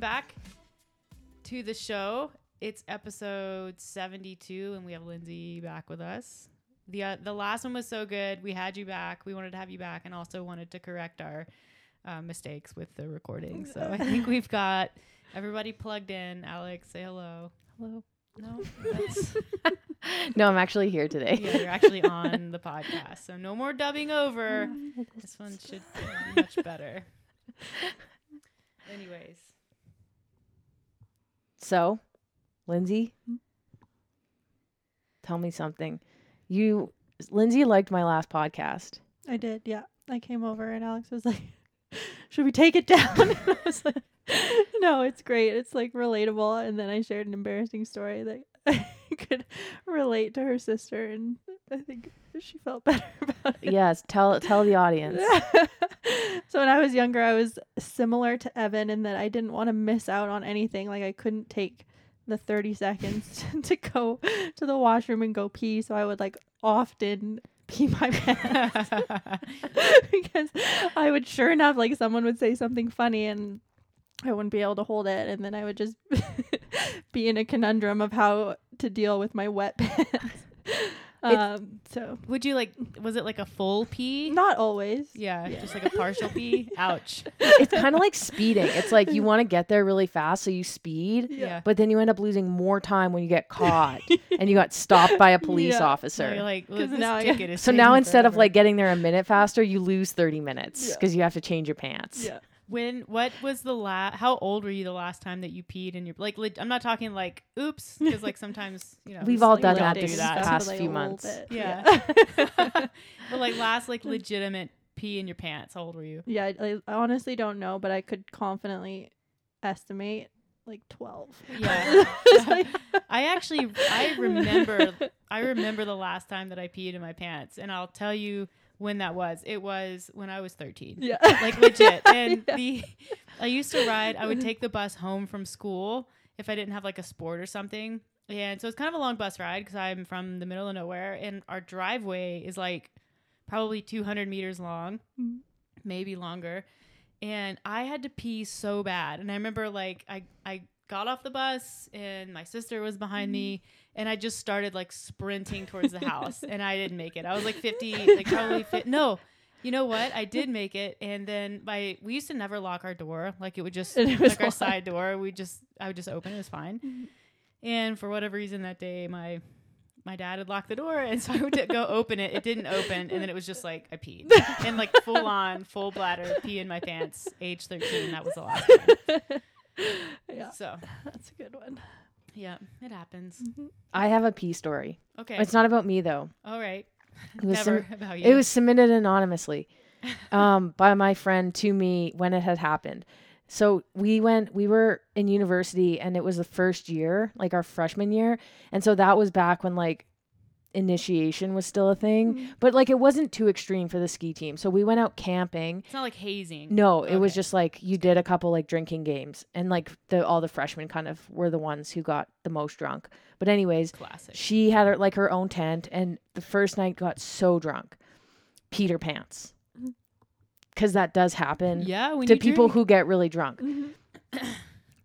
welcome back to the show. It's episode 72, and we have Lindsay back with us. The, uh, the last one was so good. We had you back. We wanted to have you back and also wanted to correct our uh, mistakes with the recording. So I think we've got everybody plugged in. Alex, say hello. Hello. No, No, I'm actually here today. yeah, you're actually on the podcast. So no more dubbing over. This one should be much better. Anyways, So, Lindsay, tell me something. You, Lindsay liked my last podcast. I did, yeah. I came over and Alex was like, "Should we take it down?" and I was like, "No, it's great. It's like relatable." And then I shared an embarrassing story that I could relate to her sister, and I think she felt better about it. Yes, tell tell the audience. so when I was younger, I was similar to Evan in that I didn't want to miss out on anything. Like I couldn't take the 30 seconds to go to the washroom and go pee. So I would like often pee my pants because I would sure enough like someone would say something funny and I wouldn't be able to hold it and then I would just be in a conundrum of how to deal with my wet pants. Um so would you like? Was it like a full pee? not always. Yeah, Yeah. just like a partial pee. Ouch. It's kind of like speeding. It's like you want to get there really fast, so you speed, Yeah. but then you end up losing more time when you get caught and you got stopped by a police Yeah. So officer. you're like, well, 'Cause this now I- ticket is so now taking instead of like getting there a minute faster, you lose 30 minutes Yeah. because you have to change your pants. Yeah. When what was the last? How old were you the last time that you peed in your like? leg- I'm not talking like oops, because like sometimes you know We've all like done that do this that. past Like, few months. bit. Yeah. but like last like legitimate pee in your pants. How old were you? Yeah, I, I honestly don't know, but I could confidently estimate like 12. Yeah. Like- I actually I remember I remember the last time that I peed in my pants, and I'll tell you when that was. It was when I was 13. yeah. Like legit. And Yeah. the I used to ride. I would take the bus home from school if I didn't have like a sport or something. And so it's kind of a long bus ride because I'm from the middle of nowhere, and our driveway is like probably 200 meters long, Mhm. maybe longer. And I had to pee so bad. And I remember like I I got off the bus and my sister was behind me mm-hmm. and I just started like sprinting towards the house and I didn't make it. I was like 50 like probably fit no. You know what? I did make it and then my we used to never lock our door. Like it would just it like our side door. We just I would just open it, it was fine. Mm-hmm. And for whatever reason that day my my dad had locked the door and so I would go open it. It didn't open and then it was just like I peed. And like full on, full bladder pee in my pants, age 13. That was the last time. yeah, So, that's a good one. yeah, it happens. I have a pee story. Okay. It's not about me though. All right. It was Never some- about you. It was submitted anonymously um, by my friend to me when it had happened. So we went, we were in university and it was the first year, like our freshman year. And so that was back when like initiation was still a thing, Mm-hmm. but like it wasn't too extreme for the ski team. So we went out camping. It's not like hazing. No, it was just like you did a couple like drinking games and like the all the freshmen kind of were the ones who got the most drunk. But anyways, classic. she had her like her own tent and the first night got so drunk peter pants Mhm. because that does happen Yeah, to people drink. who get really drunk Mhm.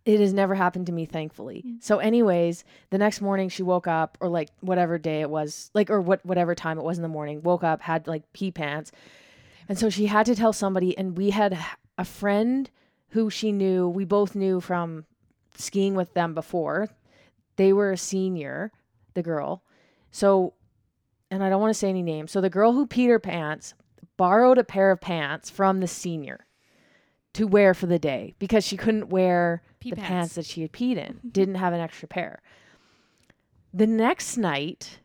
It has never happened to me thankfully. Mm. so anyways the next morning she woke up or like whatever day it was like or what whatever time it was in the morning woke up had like pee pants. And so she had to tell somebody and we had a friend who she knew we both knew from skiing with them before. They were a senior the girl. So and i don't want to say any names. So the girl who peed her pants borrowed a pair of pants from the senior to wear for the day because she couldn't wear Pee the pants. pants. that she had peed in. Didn't have an extra pair. The next night,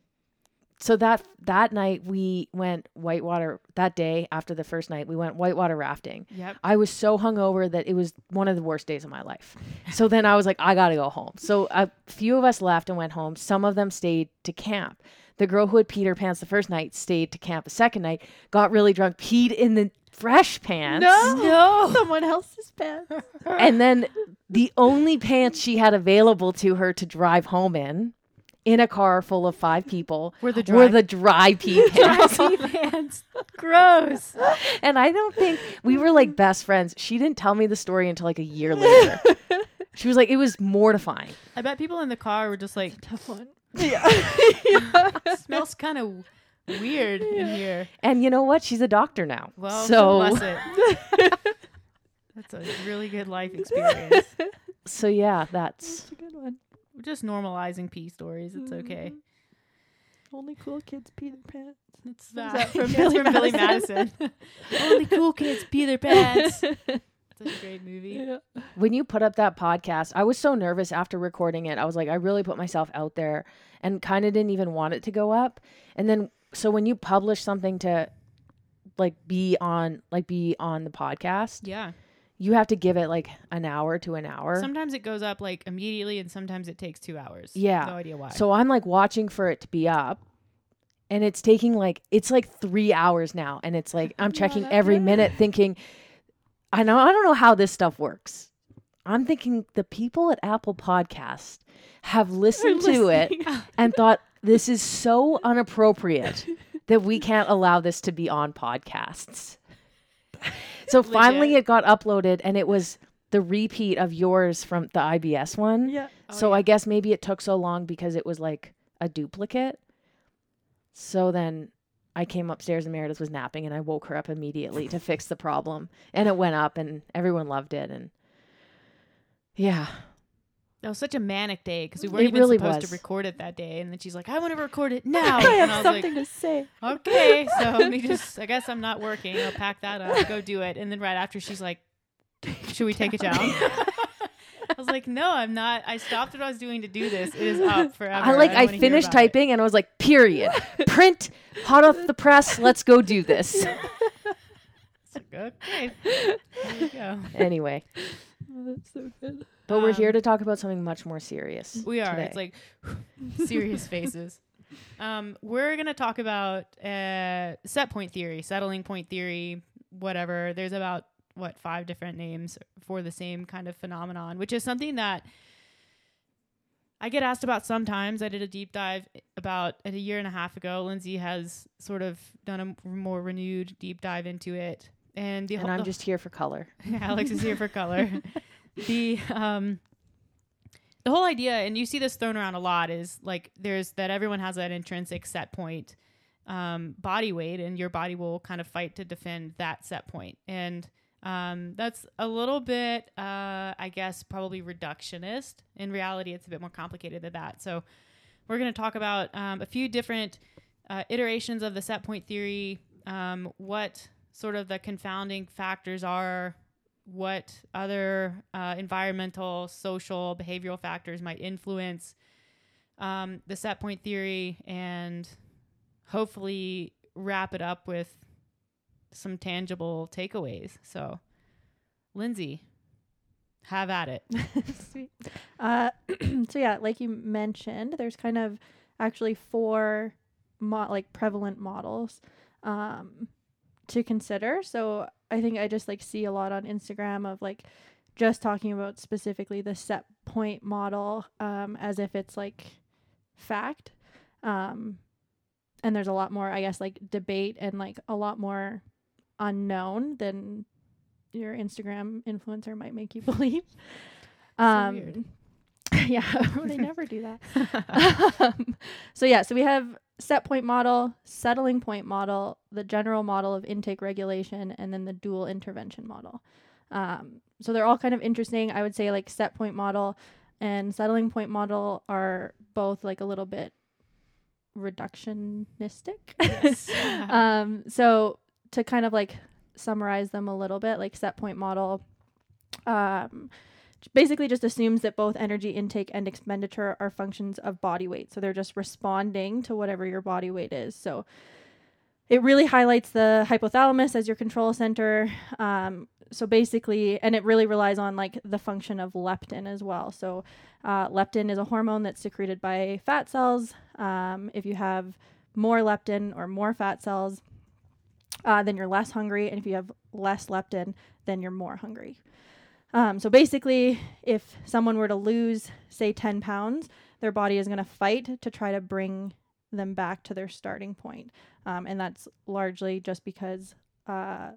so that that night we went whitewater. That day after the first night, we went whitewater rafting. Yep. I was so hungover that it was one of the worst days of my life. So then I was like, I gotta go home. So a few of us left and went home. Some of them stayed to camp. The girl who had peed her pants the first night stayed to camp the second night, got really drunk, peed in the fresh pants. No, No. someone else's pants. And then the only pants she had available to her to drive home in, in a car full of five people, Were the were dry- the dry pee pants. Dry pee pants. Gross. and I don't think we were like best friends. She didn't tell me the story until like a year later. She was like, it was mortifying. I bet people in the car were just like, Tough one. smells kind of weird in here. And you know what? She's a doctor now. Well, so bless it. That's a really good life experience. so yeah, that's That's a good one. We're just normalizing pee stories. It's okay. Mhm. Only cool kids pee their pants. It's that that from from, Billy from Billy Madison? Madison. Only cool kids pee their pants. Such a great movie. Yeah. when you put up that podcast, I was so nervous after recording it. I was like, I really put myself out there and kind of didn't even want it to go up. And then, so when you publish something to like be on, like be on the podcast, Yeah. you have to give it like an hour to an hour. Sometimes it goes up like immediately, and sometimes it takes two hours. Yeah. No idea why. So I'm like watching for it to be up. And it's taking like it's like three hours now. And it's like I'm checking every yet. minute thinking, I know I don't know how this stuff works. I'm thinking the people at Apple Podcast have listened to it and thought this is so inappropriate that we can't allow this to be on podcasts. So finally it got uploaded and it was the repeat of yours from the IBS one. Yeah. Oh, so yeah. I guess maybe it took so long because it was like a duplicate. So then I came upstairs and Meredith was napping and I woke her up immediately to fix the problem. And it went up and everyone loved it and yeah. That was such a manic day because we weren't It even really supposed was. to record it that day, and then she's like, "I want to record it now." I have I something to say. "Okay, so let me just. I guess I'm not working. I'll pack that up, go do it." And then right after, she's like, "Should we take it down?" I was like, "No, I'm not. I stopped what I was doing to do this. It is up forever." I like don't I finished about it." typing and I was like, period. Print, hot off the press, let's go do this. It's like, okay, there you go. anyway, Oh, that's so good. But we're here Um, to talk about something much more serious. We are. today. It's like serious faces. Um, we're gonna talk about uh, set point theory, settling point theory, whatever. There's about what five different names for the same kind of phenomenon, which is something that I get asked about sometimes. I did a deep dive about a year and a half ago. Lindsay has sort of done a more renewed deep dive into it, and the and whole- I'm just here for color. Alex is here for color. the um the whole idea, and you see this thrown around a lot, is like there's that everyone has that intrinsic set point um, body weight, and your body will kind of fight to defend that set. And um, that's a little bit, uh, I guess, probably reductionist. In reality, it's a bit more complicated than that. So we're going to talk about um, a few different uh, iterations of the set point theory, um, what sort of the confounding factors are, what other uh, environmental, social, behavioral factors might influence um, the set point theory, and hopefully wrap it up with some tangible takeaways. So, Lindsay, have at it. Sweet. Uh, so yeah, like you mentioned, there's kind of actually four mo- like prevalent models um, to consider. So I think I just like see a lot on Instagram of like just talking about specifically the set point model um, as if it's like fact. Um, and there's a lot more, I guess, like debate and like a lot more unknown than your Instagram influencer might make you believe. Um, weird. yeah, they never do that. um, so yeah, so we have set point model, settling point model, the general model of intake regulation, and then the dual intervention model. Um, so they're all kind of interesting. I would say like set point model and settling point model are both like a little bit reductionistic. Yes. um, so to kind of like summarize them a little bit, like set point model, um, basically just assumes that both energy intake and expenditure are functions of body weight. So they're just responding to whatever your body weight is. So it really highlights the hypothalamus as your control center. Um, so basically, and it really relies on like the function of leptin as well. So uh, leptin is a hormone that's secreted by fat cells. Um, if you have more leptin or more fat cells, uh, then you're less hungry. And if you have less leptin, then you're more hungry. Um, so basically, if someone were to lose, say, 10 pounds, their body is going to fight to try to bring them back to their starting point. Um, and that's largely just because uh,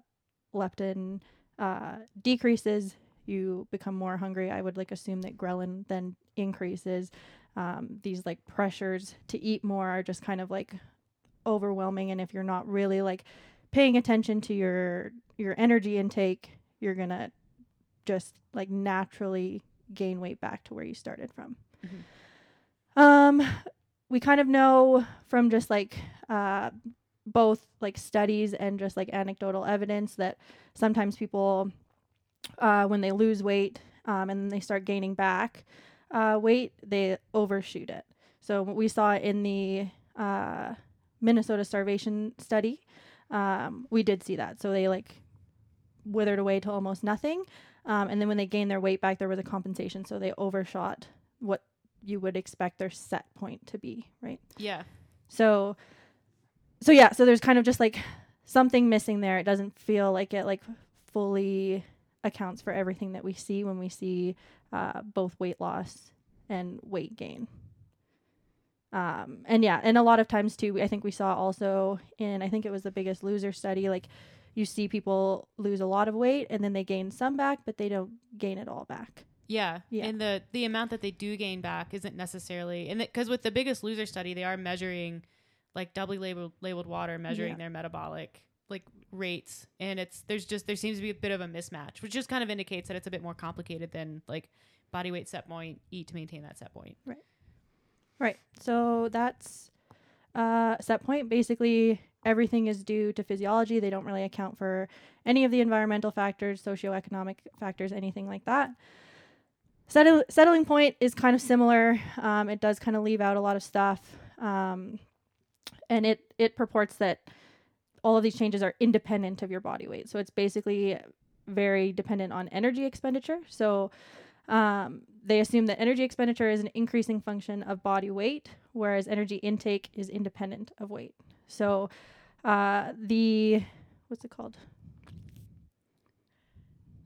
leptin uh, decreases you become more hungry, I would like assume that ghrelin then increases. Um, these like pressures to eat more are just kind of like overwhelming, and if you're not really like paying attention to your your energy intake, you're gonna just like naturally gain weight back to where you started from. Um, we kind of know from just like uh, both like studies and just like anecdotal evidence that sometimes people, uh, when they lose weight um, and they start gaining back uh, weight, they overshoot it. So what we saw in the uh, Minnesota starvation study, um, we did see that. So they like withered away to almost nothing. Um, and then when they gained their weight back, there was a compensation. So they overshot what you would expect their set point to be, right? Yeah. So, so yeah, so there's kind of just like something missing there. It doesn't feel like it like fully accounts for everything that we see when we see uh, both weight loss and weight gain. Um, and yeah, and a lot of times too, I think we saw also in, I think it was the biggest loser study, like you see people lose a lot of weight and then they gain some back, but they don't gain it all back. Yeah. Yeah. And the the amount that they do gain back isn't necessarily and because with the biggest loser study they are measuring like doubly labeled labeled water measuring Yeah. their metabolic like rates and it's there's just there seems to be a bit of a mismatch which just kind of indicates that it's a bit more complicated than like body weight set point eat to maintain that set point. Right. Right. So that's uh, set point. Basically, everything is due to physiology. They don't really account for any of the environmental factors, socioeconomic factors, anything like that. Settle- settling point is kind of similar. Um, it does kind of leave out a lot of stuff, um, and it it purports that all of these changes are independent of your body weight. So it's basically very dependent on energy expenditure. So um, they assume that energy expenditure is an increasing function of body weight, whereas energy intake is independent of weight. So uh, the what's it called?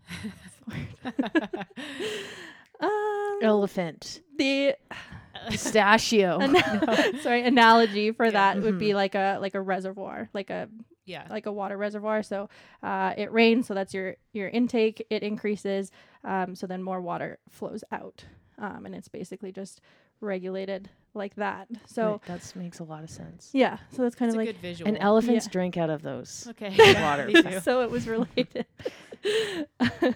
um, Elephant. the Pistachio. ana- sorry analogy for Yeah. that would be like a like a reservoir, like a yeah. like a water reservoir. So uh, it rains, so that's your your intake. It increases, um, so then more water flows out, um, and it's basically just regulated like that. So that makes a lot of sense. yeah, so that's kind It's of a like good visual. And elephants Yeah. drink out of those. Okay. water. So it was related.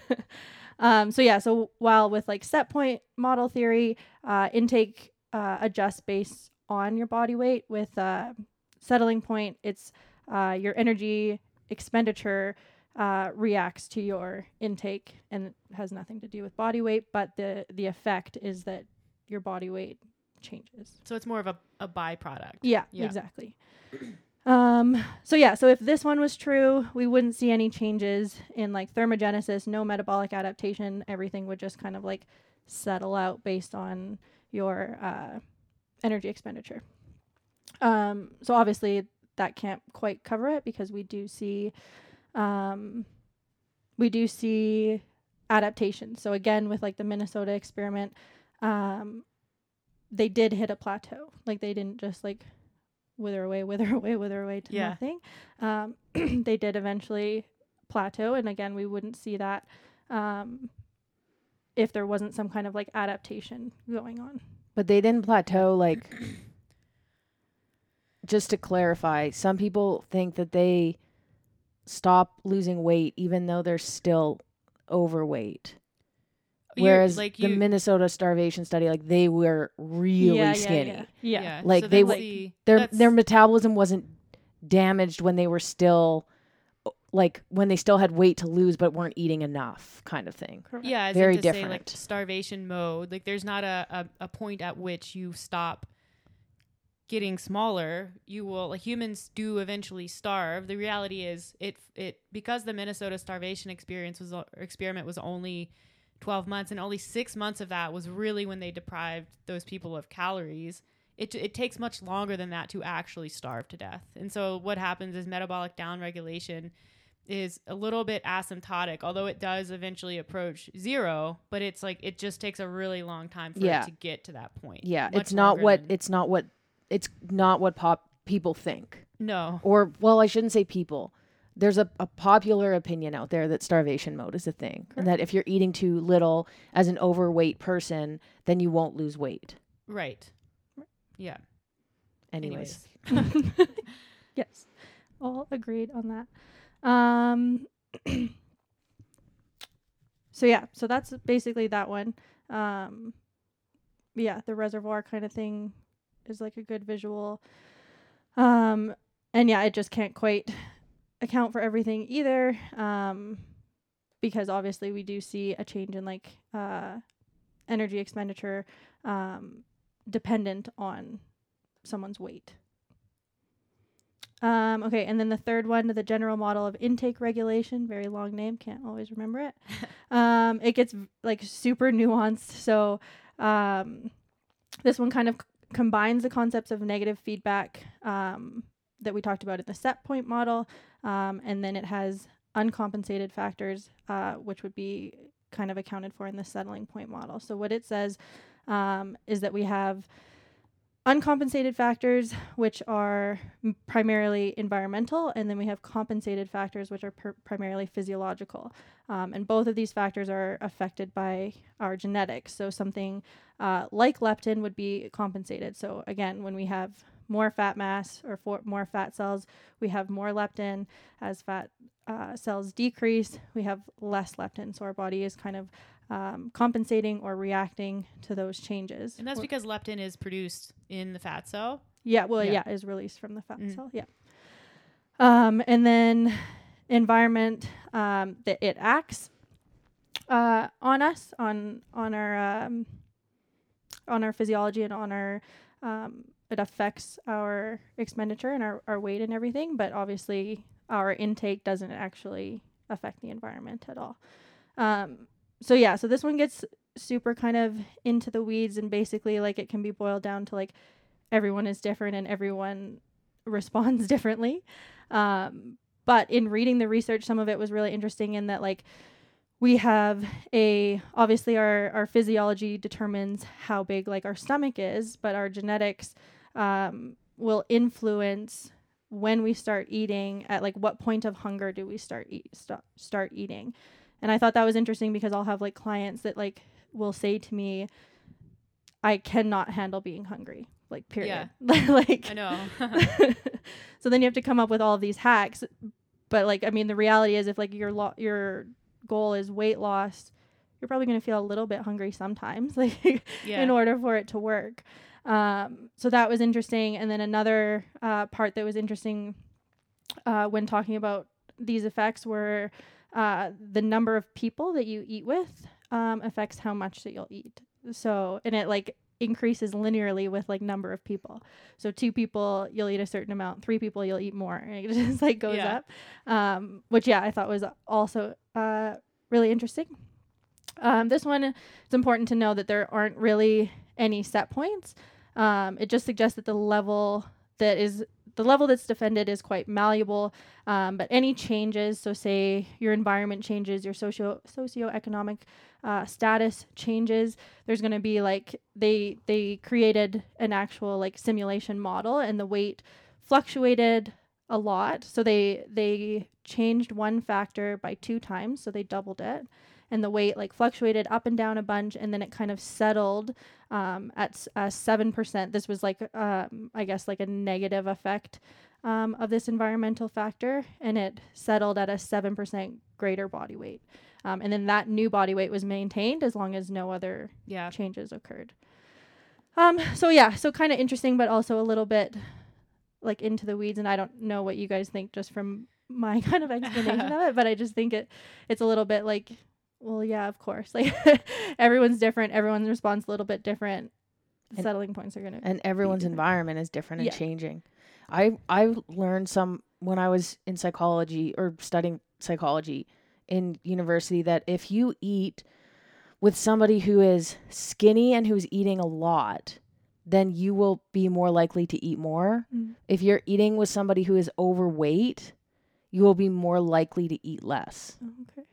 um, so yeah, so while with like set point model theory, uh, intake uh, adjusts based on your body weight. With uh, settling point, it's uh, your energy expenditure uh, reacts to your intake and has nothing to do with body weight. But the the effect is that your body weight changes. So it's more of a, a byproduct. Yeah, Yeah. exactly. Um, so yeah, so if this one was true, we wouldn't see any changes in like thermogenesis, no metabolic adaptation. Everything would just kind of like settle out based on your uh, energy expenditure. Um, so obviously that can't quite cover it because we do see, um, we do see adaptation. So again, with like the Minnesota experiment, um, they did hit a plateau. Like they didn't just like wither away, wither away, wither away to Yeah. nothing. Um, they did eventually plateau, and again, we wouldn't see that um, if there wasn't some kind of like adaptation going on. But they didn't plateau like just to clarify, some people think that they stop losing weight even though they're still overweight. You're- Whereas like the you- Minnesota starvation study, like they were really yeah, skinny. Yeah, yeah. yeah. Like, so they that's would- the- Their that's- their metabolism wasn't damaged when they were still like when they still had weight to lose but weren't eating enough kind of thing. Correct. yeah, as very in to Say, like starvation mode. Like there's not a, a, a point at which you stop getting smaller. You will like humans do eventually starve. The reality is it it because the Minnesota starvation experience was uh, experiment was only 12 months and only 6 months of that was really when they deprived those people of calories. It, it takes much longer than that to actually starve to death. And so what happens is metabolic downregulation is a little bit asymptotic, although it does eventually approach zero, but it's like it just takes a really long time for Yeah. it to get to that point. Yeah, Much it's not what it's not what it's not what pop people think. no. Or well, I shouldn't say people. There's a, a popular opinion out there that starvation mode is a thing and that if you're eating too little as an overweight person then you won't lose weight Right. Yeah. anyways, yes, all agreed on that. Um, so yeah, so that's basically that one. Um, yeah, the reservoir kind of thing is like a good visual. Um, and yeah, it just can't quite account for everything either. Um, because obviously we do see a change in like uh, energy expenditure um, dependent on someone's weight. Um, okay, and then the third one, the general model of intake regulation, very long name, can't always remember it. um, it gets like super nuanced. So um, this one kind of c- combines the concepts of negative feedback um, that we talked about in the set point model, um, and then it has uncompensated factors, uh, which would be kind of accounted for in the settling point model. So what it says um, is that we have uncompensated factors, which are m- primarily environmental, and then we have compensated factors, which are per- primarily physiological. Um, and both of these factors are affected by our genetics. So something uh, like leptin would be compensated. So again, when we have more fat mass or for more fat cells, we have more leptin. As fat uh, cells decrease, we have less leptin. So our body is kind of um, compensating or reacting to those changes. And that's because leptin is produced in the fat cell. yeah, well, Yeah. yeah, is released from the fat Mm. cell. Yeah. Um, and then environment um, that it acts uh, on us, on on our um, on our physiology and on our um, it affects our expenditure and our, our weight and everything. But obviously, our intake doesn't actually affect the environment at all. Um, so yeah, so this one gets super kind of into the weeds and basically like it can be boiled down to like everyone is different and everyone responds differently. Um, but in reading the research, some of it was really interesting in that like we have a obviously our our physiology determines how big like our stomach is, but our genetics um, will influence when we start eating at like what point of hunger do we start eat st- start eating and i thought that was interesting because i'll have like clients that like will say to me i cannot handle being hungry like period yeah. like I know. so then you have to come up with all of these hacks but like i mean the reality is if like your lo- your goal is weight loss you're probably going to feel a little bit hungry sometimes like yeah. in order for it to work um, so that was interesting. And then another uh, part that was interesting uh, when talking about these effects were uh, the number of people that you eat with um, affects how much that you'll eat. So and it like increases linearly with like number of people. So two people you'll eat a certain amount. Three people you'll eat more. And it just like goes Yeah. up. Um, which yeah i thought was also uh, really interesting. Um, this one it's important to know that there aren't really any set points um, it just suggests that the level that is the level that's defended is quite malleable. Um, but any changes so say your environment changes your socio socioeconomic uh, status changes there's going to be like they they created an actual like simulation model and the weight fluctuated a lot. So they they changed one factor by two times so they doubled it and the weight like fluctuated up and down a bunch and then it kind of settled um, at uh, 7% this was like um, i guess like a negative effect um, of this environmental factor and it settled at a 7% greater body weight. Um, and then that new body weight was maintained as long as no other yeah. changes occurred. Um so yeah so kind of interesting but also a little bit like into the weeds and i don't know what you guys think just from my kind of explanation of it but i just think it it's a little bit like well yeah of course like everyone's different everyone's response a little bit different And- settling points are gonna and everyone's different. environment is different and Yeah. changing. I I learned some when I was in psychology or studying psychology in university that if you eat with somebody who is skinny and who's eating a lot, then you will be more likely to eat more. Mm. If you're eating with somebody who is overweight, you will be more likely to eat less. Oh, okay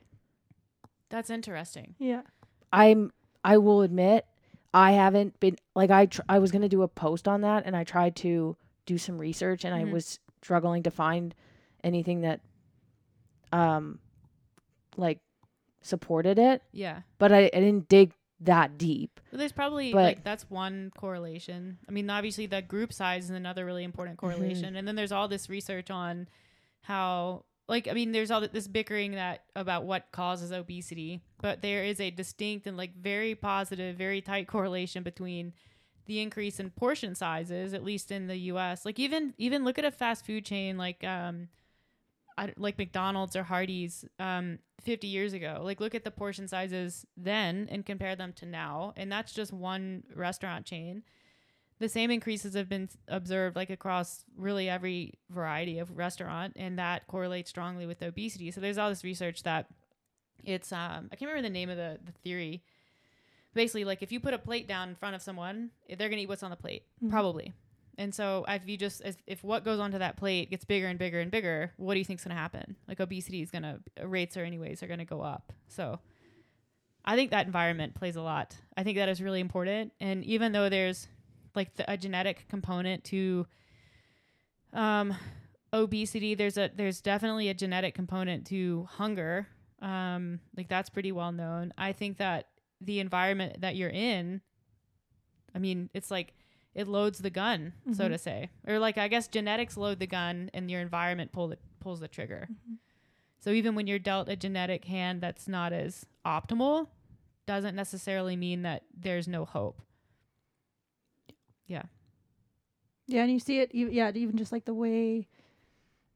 That's interesting. yeah I'm I will admit I haven't been like I tr- I was going to do a post on that and I tried to do some research and Mhm. I was struggling to find anything that um like supported it, Yeah. but I, I didn't dig that deep. Well, there's probably But- like that's one correlation. I mean, obviously the group size is another really important Mm-hmm. correlation, and then there's all this research on how, like, I mean, there's all this bickering that about what causes obesity, but there is a distinct and like very positive, very tight correlation between the increase in portion sizes, at least in the U.S. Like even even look at a fast food chain like um, I, like McDonald's or Hardee's um 50 years ago. Like look at the portion sizes then and compare them to now, and that's just one restaurant chain. The same increases have been observed like across really every variety of restaurant, and that correlates strongly with obesity. So there's all this research that it's um I can't remember the name of the, the theory. Basically, like if you put a plate down in front of someone, they're gonna eat what's on the plate, Mhm. probably. And so if you just if, if what goes onto that plate gets bigger and bigger and bigger, what do you think's gonna happen? Like obesity is gonna rates are anyways are gonna go up. So I think that environment plays a lot. I think that is really important. And even though there's like the, a genetic component to um, obesity, there's a there's definitely a genetic component to hunger. Um, like that's pretty well known. I think that the environment that you're in, I mean, it's like it loads the gun, so Mhm. to say, or like I guess genetics load the gun, and your environment pull the pulls the trigger. Mhm. So even when you're dealt a genetic hand that's not as optimal, doesn't necessarily mean that there's no hope. Yeah, Yeah, and you see it. ev- Yeah, even just like the way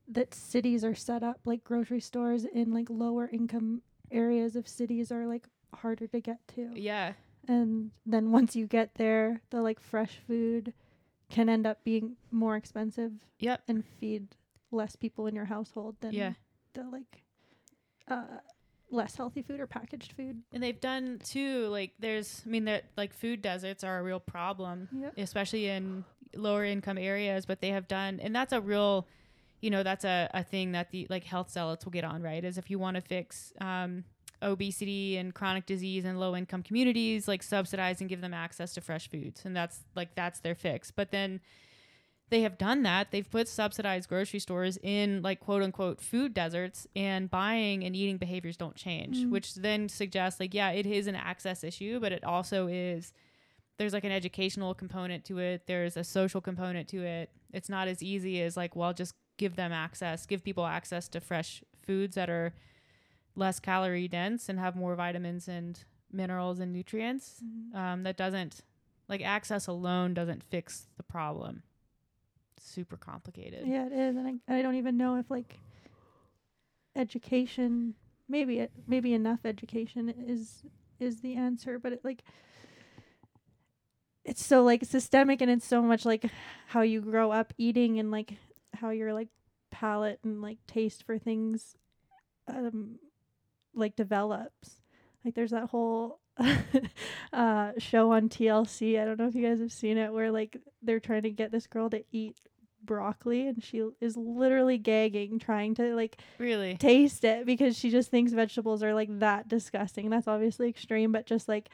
that cities are set up, like grocery stores in like lower income areas of cities are like harder to get to. Yeah. And then once you get there, the like fresh food can end up being more expensive Yep. and feed less people in your household than Yeah. the like uh less healthy food or packaged food. And they've done too, like there's I mean that like food deserts are a real problem, Yep. especially in lower income areas, but they have done and that's a real you know, that's a, a thing that the like health zealots will get on, right? Is if you want to fix um obesity and chronic disease in low income communities, like subsidize and give them access to fresh foods. And that's like that's their fix. But then they have done that. They've put subsidized grocery stores in like quote unquote food deserts and buying and eating behaviors don't change, Mm. which then suggests like, yeah, it is an access issue, but it also is there's like an educational component to it. There's a social component to it. It's not as easy as like, well, just give them access, give people access to fresh foods that are less calorie dense and have more vitamins and minerals and nutrients. Um, that doesn't like access alone doesn't fix the problem. Super complicated. Yeah, it is, and I, I don't even know if like education, maybe it, maybe enough education is is the answer, but it like it's so like systemic, and it's so much like how you grow up eating and like how your like palate and like taste for things um like develops. Like there's that whole uh show on TLC. I don't know if you guys have seen it where like they're trying to get this girl to eat broccoli and she is literally gagging trying to like Really? taste it because she just thinks vegetables are like that disgusting. That's obviously extreme, but just like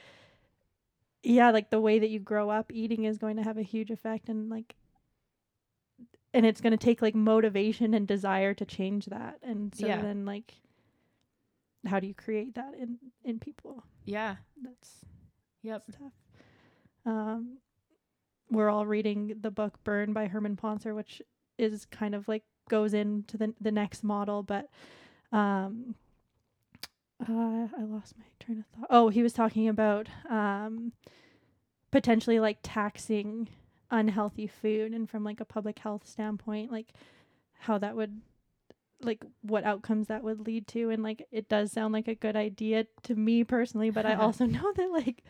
yeah, like the way that you grow up eating is going to have a huge effect and like and it's going to take like motivation and desire to change that. And so Yeah. then like how do you create that in in people? Yeah. That's Yep. stuff. Um, we're all reading the book Burn by Herman Pontzer, which is kind of like goes into the the next model, but um, uh, I lost my train of thought. Oh, he was talking about um, potentially like taxing unhealthy food, and from like a public health standpoint, like how that would like what outcomes that would lead to and like it does sound like a good idea to me personally but i also know that like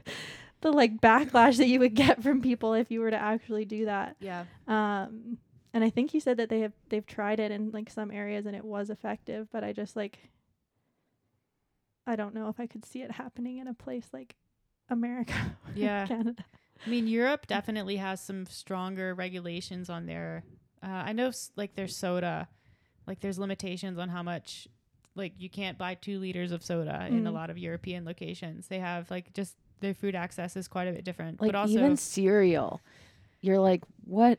the like backlash that you would get from people if you were to actually do that Yeah. um and i think you said that they have they've tried it in like some areas and it was effective but i just like i don't know if i could see it happening in a place like america or Yeah. canada I mean, Europe definitely has some stronger regulations on their. Uh, I know, like their soda, like there's limitations on how much, like you can't buy two liters of soda in a Mm. lot of European locations. They have like just their food access is quite a bit different. Like but also, even cereal, you're like, what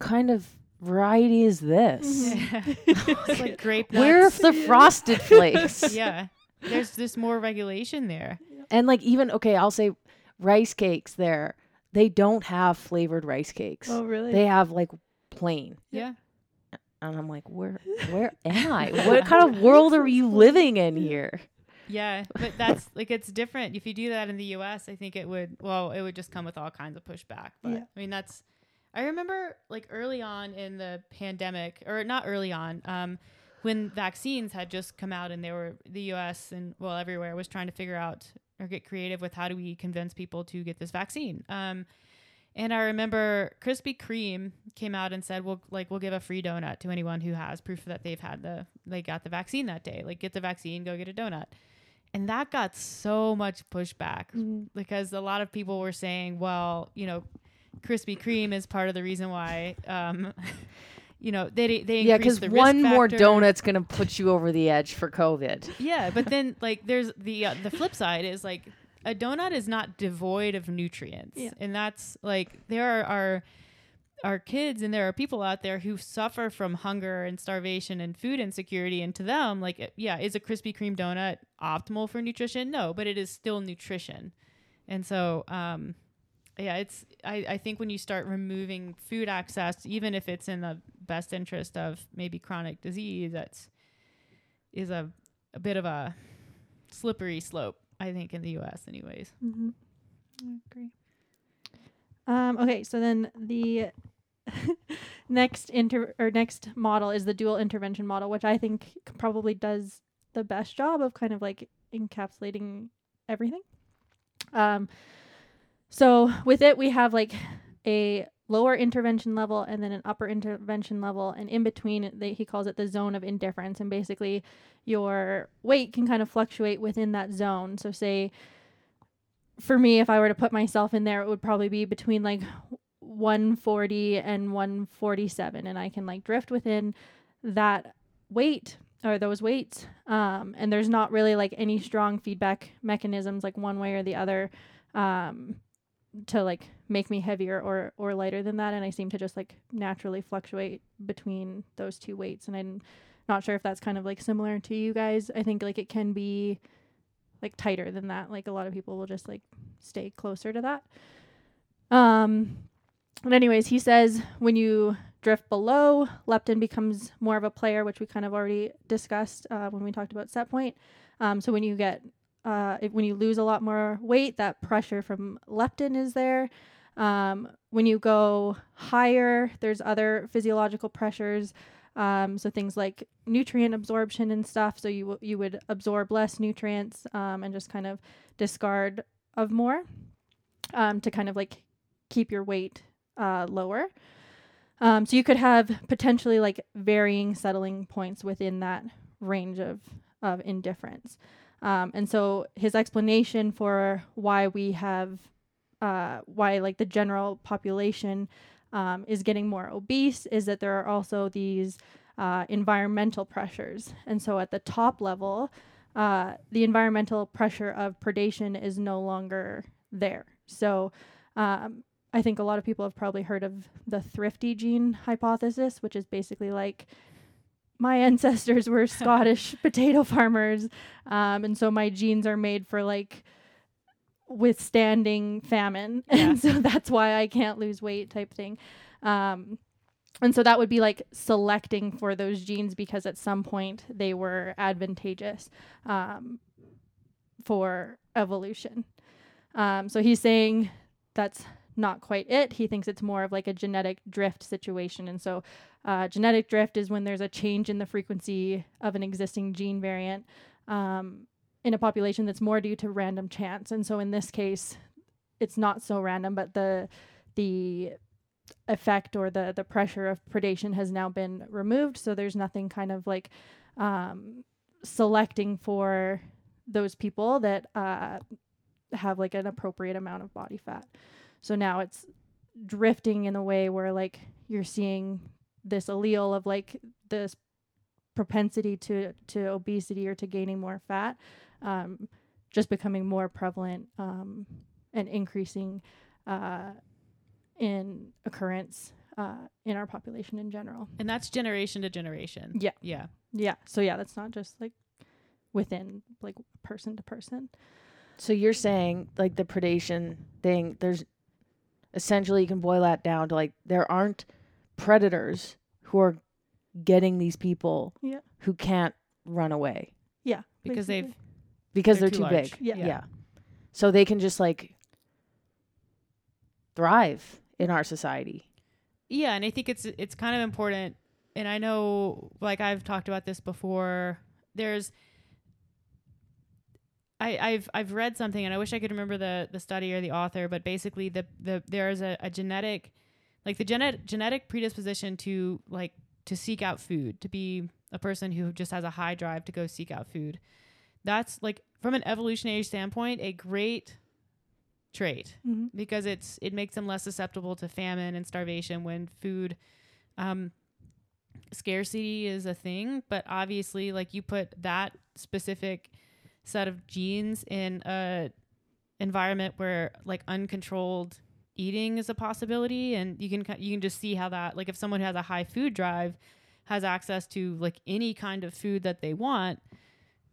kind of variety is this? Mhm. it's like grape nuts. Where are the frosted flakes? yeah. There's just more regulation there. And like even okay, I'll say rice cakes there. They don't have flavored rice cakes. Oh, really? They have like plain. Yeah. And I'm like, where where am I? What kind of world are you living in here? Yeah, but that's like it's different. If you do that in the U.S., I think it would. Well, it would just come with all kinds of pushback. But Yeah. I mean, that's. I remember like early on in the pandemic, or not early on, um, when vaccines had just come out and they were the U.S. and well everywhere was trying to figure out or get creative with how do we convince people to get this vaccine. Um, and I remember Krispy Kreme came out and said, "We'll like we'll give a free donut to anyone who has proof that they've had the they got the vaccine that day. Like get the vaccine, go get a donut." And that got so much pushback Mhm. because a lot of people were saying, "Well, you know, Krispy Kreme is part of the reason why." Um, you know, they they Yeah, because the risk one more donut's gonna put you over the edge for COVID. Yeah, but then like there's the uh, the flip side is like a donut is not devoid of nutrients, Yeah. and that's like there are, are are kids and there are people out there who suffer from hunger and starvation and food insecurity, and to them, like yeah, is a Krispy Kreme donut optimal for nutrition? No, but it is still nutrition, and so um. Yeah, it's. I, I think when you start removing food access, even if it's in the best interest of maybe chronic disease, that's is a a bit of a slippery slope, I think, in the U.S. Anyways. Mm-hmm. I agree. Um, okay, so then the next inter or next model is the dual intervention model, which I think probably does the best job of kind of like encapsulating everything. Um, so with it, we have like a lower intervention level and then an upper intervention level, and in between, they, he calls it the zone of indifference. And basically, your weight can kind of fluctuate within that zone. So, say for me, if I were to put myself in there, it would probably be between like 140 and 147, and I can like drift within that weight or those weights. Um, and there's not really like any strong feedback mechanisms, like one way or the other, um, to like make me heavier or or lighter than that. And I seem to just like naturally fluctuate between those two weights, and I'm not sure if that's kind of like similar to you guys. I think like it can be like tighter than that. Like a lot of people will just like stay closer to that. Um but anyways, he says when you drift below, leptin becomes more of a player, which we kind of already discussed uh, when we talked about set point. Um, so when you get uh, if, when you lose a lot more weight, that pressure from leptin is there. Um, when you go higher, there's other physiological pressures. Um, so things like nutrient absorption and stuff. So you you would absorb less nutrients um, and just kind of discard of more um, to kind of like keep your weight uh, lower. Um, so you could have potentially like varying settling points within that range of of indifference. Um, and so his explanation for why we have uh, why like the general population um, is getting more obese is that there are also these uh, environmental pressures. And so at the top level, uh, the environmental pressure of predation is no longer there. So um, I think a lot of people have probably heard of the thrifty gene hypothesis, which is basically like my ancestors were Scottish potato farmers, um, and so my genes are made for like withstanding famine, Yeah. and so that's why I can't lose weight, type thing. Um, and so that would be like selecting for those genes because at some point they were advantageous um, for evolution. Um, so he's saying that's not quite it. He thinks it's more of like a genetic drift situation. And so uh, genetic drift is when there's a change in the frequency of an existing gene variant um, in a population that's more due to random chance. And so in this case, it's not so random, but the the effect or the the pressure of predation has now been removed. So there's nothing kind of like um, selecting for those people that uh, have like an appropriate amount of body fat. So now it's drifting in a way where like you're seeing this allele of like this propensity to to obesity or to gaining more fat um, just becoming more prevalent um, and increasing uh, in occurrence uh, in our population in general. And that's generation to generation. Yeah. Yeah. Yeah. So yeah, that's not just like within like person to person. So you're saying like the predation thing, there's essentially you can boil that down to like there aren't predators who are getting these people Yeah. who can't run away Yeah. Because they've basically. Because They're they're, too too, big. Yeah. yeah. So they can just like thrive in our society. Yeah, and I think it's it's kind of important and I know like I've talked about this before. There's I, I've I've read something and I wish I could remember the the study or the author, but basically the the there is a, a genetic like the genetic genetic predisposition to like to seek out food, to be a person who just has a high drive to go seek out food. That's like from an evolutionary standpoint a great trait Mhm. because it's it makes them less susceptible to famine and starvation when food um scarcity is a thing but obviously like you put that specific set of genes in a environment where like uncontrolled eating is a possibility and you can you can just see how that like if someone who has a high food drive has access to like any kind of food that they want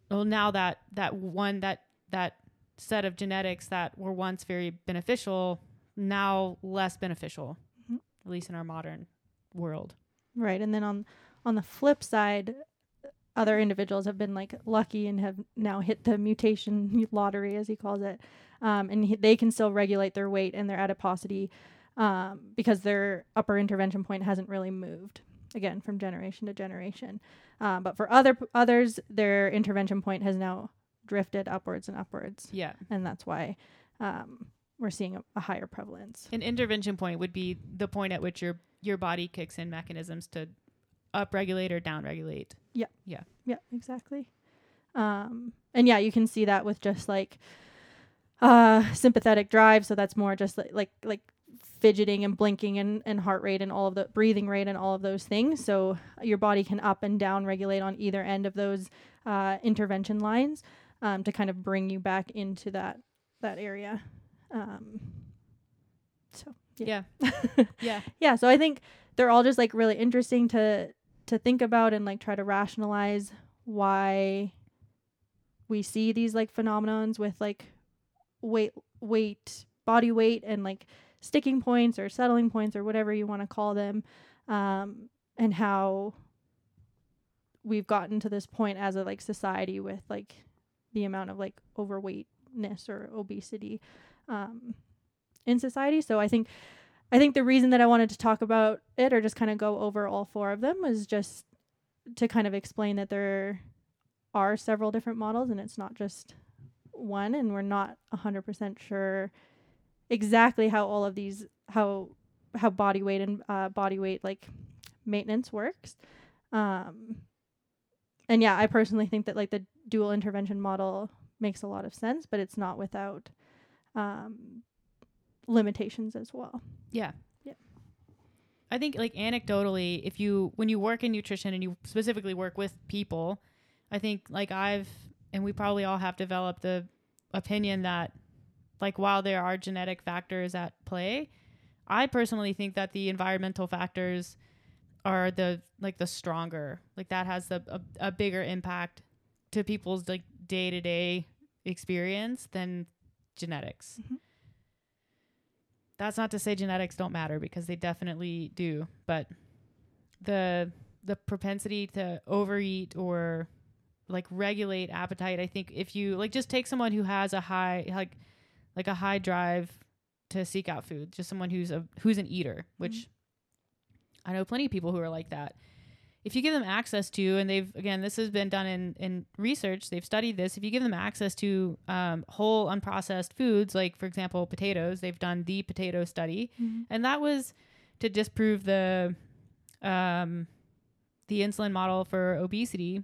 well now that that one that that set of genetics that were once very beneficial now less beneficial Mhm. at least in our modern world Right. And then on on the flip side, other individuals have been like lucky and have now hit the mutation lottery, as he calls it, um, and he, they can still regulate their weight and their adiposity um, because their upper intervention point hasn't really moved again from generation to generation. Um, but for other others, their intervention point has now drifted upwards and upwards, yeah and that's why um, we're seeing a, a higher prevalence. An intervention point would be the point at which your your body kicks in mechanisms to upregulate or downregulate. Yeah, yeah, yeah, exactly. Um, and yeah, you can see that with just like uh, sympathetic drive. So that's more just like like, like fidgeting and blinking and, and heart rate and all of the breathing rate and all of those things. So your body can up and down regulate on either end of those uh, intervention lines um, to kind of bring you back into that that area. Um, so Yeah. Yeah. yeah so i think they're all just like really interesting to to think about and like try to rationalize why we see these like phenomenons with like weight weight body weight and like sticking points or settling points or whatever you want to call them um and how we've gotten to this point as a like society with like the amount of like overweightness or obesity um in society. So i think I think the reason that I wanted to talk about it or just kind of go over all four of them was just to kind of explain that there are several different models and it's not just one and we're not 100% sure exactly how all of these how how body weight and uh, body weight like maintenance works um and yeah i personally think that like the dual intervention model makes a lot of sense but it's not without um limitations as well Yeah. Yeah. I think like anecdotally, if you when you work in nutrition and you specifically work with people, I think like I've and we probably all have developed the opinion that like while there are genetic factors at play, I personally think that the environmental factors are the like the stronger. Like that has the a, a bigger impact to people's like day-to-day experience than genetics. Mhm. That's not to say genetics don't matter because they definitely do, but the the propensity to overeat or like regulate appetite, I think if you like just take someone who has a high like like a high drive to seek out food, just someone who's a who's an eater, which I know plenty of people who are like that. If you give them access to, and they've again, this has been done in in research. They've studied this. If you give them access to um, whole unprocessed foods, like for example potatoes, they've done the potato study, and that was to disprove the um, the insulin model for obesity.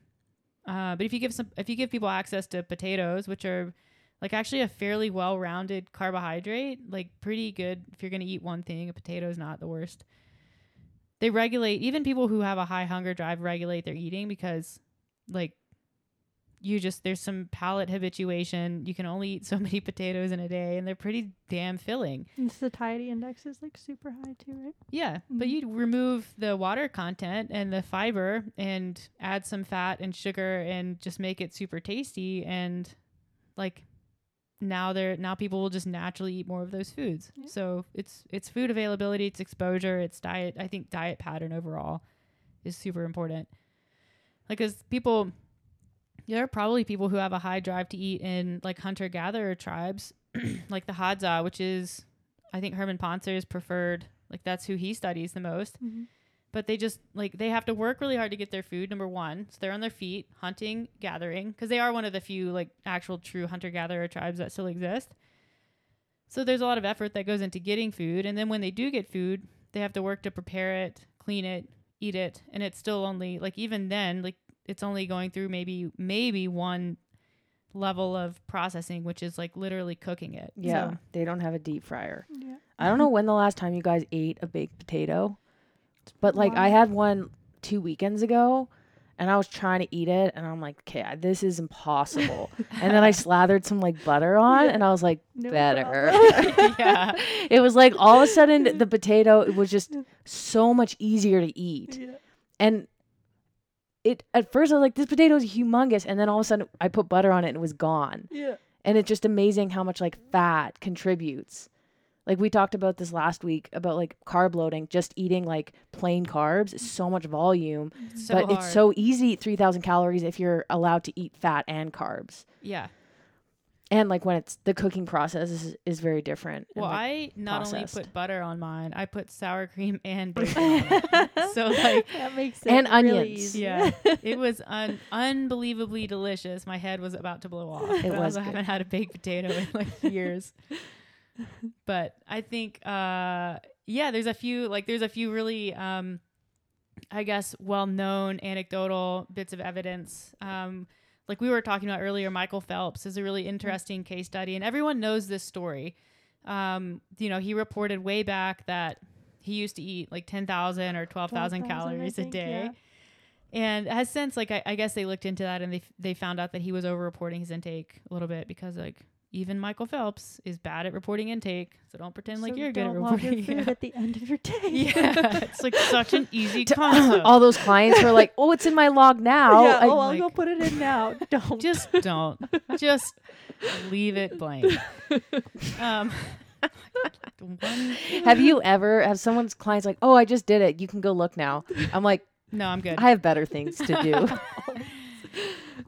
Uh, but if you give some, if you give people access to potatoes, which are like actually a fairly well-rounded carbohydrate, like pretty good. If you're gonna eat one thing, a potato is not the worst. They regulate even people who have a high hunger drive regulate their eating because, like, you just there's some palate habituation. You can only eat so many potatoes in a day, and they're pretty damn filling. And satiety index is like super high too, right? Yeah, but Mhm. you remove the water content and the fiber and add some fat and sugar and just make it super tasty and like now they're now people will just naturally eat more of those foods. Yeah. So it's it's food availability, it's exposure, it's diet. I think diet pattern overall is super important. Like as people there are probably people who have a high drive to eat in like hunter gatherer tribes, like the Hadza, which is I think Herman Pontzer's preferred. Like that's who he studies the most. Mm-hmm. But they just like they have to work really hard to get their food. Number one, so they're on their feet, hunting, gathering, because they are one of the few like actual true hunter gatherer tribes that still exist. So there's a lot of effort that goes into getting food, and then when they do get food, they have to work to prepare it, clean it, eat it, and it's still only like even then like it's only going through maybe maybe one level of processing, which is like literally cooking it. Yeah, So- they don't have a deep fryer. Yeah. I don't know when the last time you guys ate a baked potato, but like I had one two weekends ago, and I was trying to eat it, and I'm like, okay, this is impossible. and then I slathered some like butter on, and I was like, No better. Yeah. it was like all of a sudden the potato it was just so much easier to eat, Yeah. and it at first I was like, this potato is humongous, and then all of a sudden I put butter on it, and it was gone Yeah. and it's just amazing how much like fat contributes like we talked about this last week about like carb loading just eating like plain carbs is so much volume So but hard. it's so easy 3000 calories if you're allowed to eat fat and carbs yeah. and like when it's the cooking process is, is very different and, Well, like, I not processed. only put butter on mine, I put sour cream and bacon. on it. So, like- that makes it And really onions. easy. Yeah, it was un- unbelievably delicious. My head was about to blow off. It but I was also good. haven't had a baked potato in like years. but I think, uh, yeah, there's a few like there's a few really, um, I guess, well-known anecdotal bits of evidence. Um, like we were talking about earlier, Michael Phelps is a really interesting case study, and everyone knows this story. Um, you know, he reported way back that he used to eat like 10,000 or 12,000 12,000, I calories a day. yeah. And has since like I, I guess they looked into that and they f- they found out that he was over-reporting his intake a little bit because like even Michael Phelps is bad at reporting intake, so don't pretend like you're good at don't log your reporting. food at the end of your day. yeah, it's like such an easy To- concept. all those clients were like oh it's in my log now yeah. I- oh, I'll like- go put it in now. Don't. just don't. Just leave it blank. Um, have you ever have someone's clients like oh i just did it you can go look now i'm like no, I'm good. i have better things to do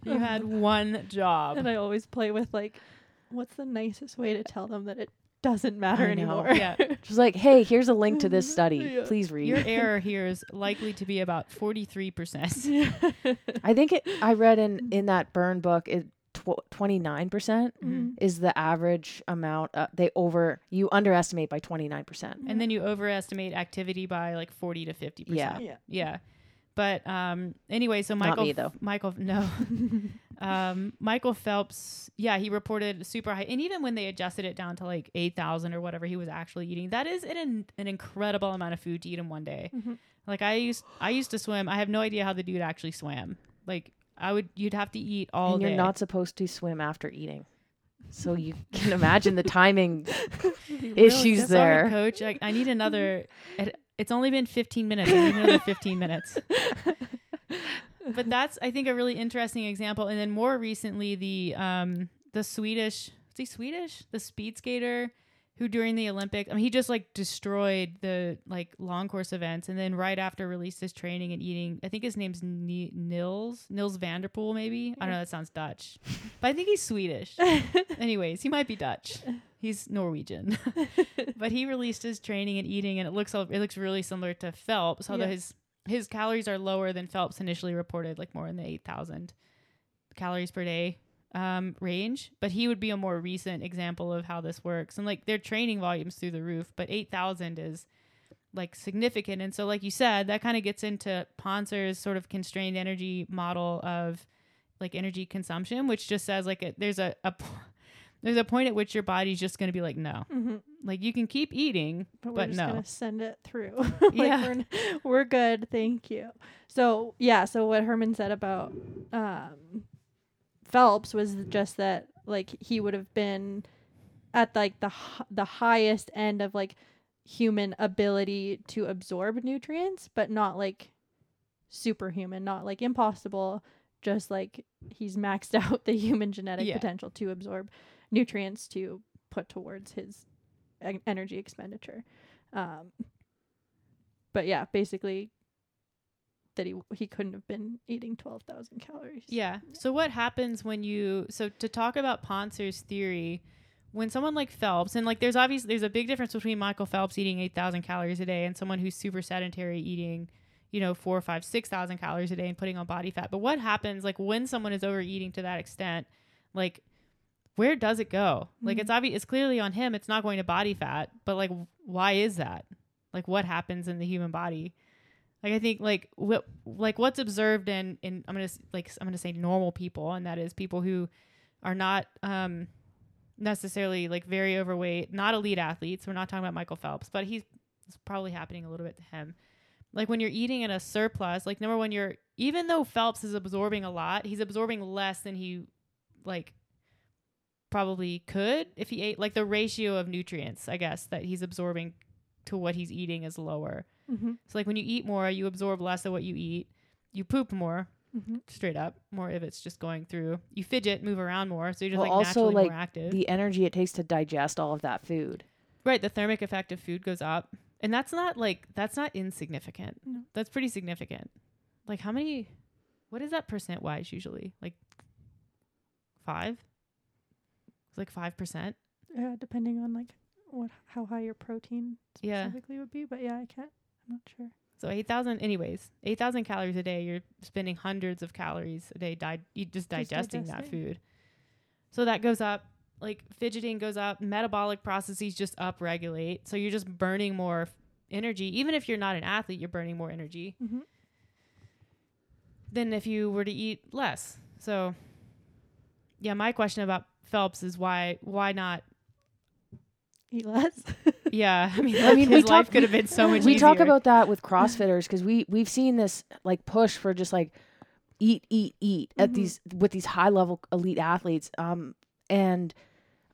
you had one job. and I always play with like, what's the nicest way to tell them that it doesn't matter anymore? Yeah. Just like, hey, here's a link to this study. Yeah. Please read. Your error here is likely to be about 43%. I think it. I read in in that burn book, it twenty nine percent Mhm. is the average amount. Uh, they over you underestimate by twenty nine percent. and then you overestimate activity by like 40 to 50%. Yeah. Yeah. Yeah. But um anyway, so Michael me, though. Michael no. um Michael Phelps, yeah, he reported super high and even when they adjusted it down to like 8,000 or whatever he was actually eating, that is an an incredible amount of food to eat in one day. Mhm. Like I used I used to swim. I have no idea how the dude actually swam. Like I would you'd have to eat all and you're day. not supposed to swim after eating. So you can imagine the timing issues Sorry, there. coach. I, I need another it's only been 15 minutes. I need another 15 minutes. but that's I think a really interesting example. And then more recently, the um the Swedish is he Swedish? The speed skater who during the Olympics, I mean, he just like destroyed the like long course events, and then right after released his training and eating. I think his name's Ni- Nils Nils van der Poel, maybe. I don't know. That sounds Dutch, but I think he's Swedish. Anyways, he might be Dutch. He's Norwegian, but he released his training and eating, and it looks it looks really similar to Phelps, although Yeah. his his calories are lower than Phelps initially reported, like more in the eight thousand calories per day um, range. But he would be a more recent example of how this works, and like their training volumes through the roof. But eight thousand is like significant, and so like you said, that kind of gets into Pontzer's sort of constrained energy model of like energy consumption, which just says like a, there's a, a there's a point at which your body's just going to be like no, Mhm. like you can keep eating, But we're But just no. send it through. like Yeah. we're, n- we're good, thank you. So yeah, so what Herman said about um Phelps was just that like he would have been at like the the highest end of like human ability to absorb nutrients, but not like superhuman, not like impossible, just like he's maxed out the human genetic Yeah. potential to absorb nutrients to put towards his energy expenditure. Um, but yeah, basically that he he couldn't have been eating 12,000 calories. Yeah. So what happens when you so to talk about Pontzer's theory, when someone like Phelps and like there's obviously there's a big difference between Michael Phelps eating eight thousand calories a day and someone who's super sedentary eating, you know, four, five, six thousand calories a day and putting on body fat. But what happens like when someone is overeating to that extent, like where does it go? Like Mhm. it's obvious it's clearly on him, it's not going to body fat, but like why is that? Like what happens in the human body? Like I think like what like what's observed in in I'm gonna like I'm gonna say normal people, and that is people who are not um necessarily like very overweight, not elite athletes. We're not talking about Michael Phelps, but he's probably happening a little bit to him. Like when you're eating in a surplus, like number one, you're even though Phelps is absorbing a lot, he's absorbing less than he like probably could if he ate like the ratio of nutrients, I guess, that he's absorbing to what he's eating is lower. Mm-hmm. So like when you eat more, you absorb less of what you eat. You poop more, Mm-hmm. straight up, more if it's just going through. You fidget, move around more, so you're just Well, like also, naturally like, more active. The energy it takes to digest all of that food. right, the thermic effect of food goes up, and that's not like that's not insignificant. No. That's pretty significant. Like how many? What is that percent wise usually? Like five? It's like five percent. Yeah, depending on like what how high your protein Yeah. would be, but yeah, I can't. I'm not sure. So eight thousand, anyways, eight thousand calories a day. You're spending hundreds of calories a day, di- you just digesting that digesting. food. So that goes up. Like fidgeting goes up. Metabolic processes just up regulate. So you're just burning more f- energy. Even if you're not an athlete, you're burning more energy Mm-hmm. than if you were to eat less. So, yeah, my question about Phelps is why why not? Eat less. Yeah, I mean, I mean, we his life talk- could have been so much. we talk about that with CrossFitters because we we've seen this like push for just like eat, eat, eat at Mhm. these with these high level elite athletes. Um, and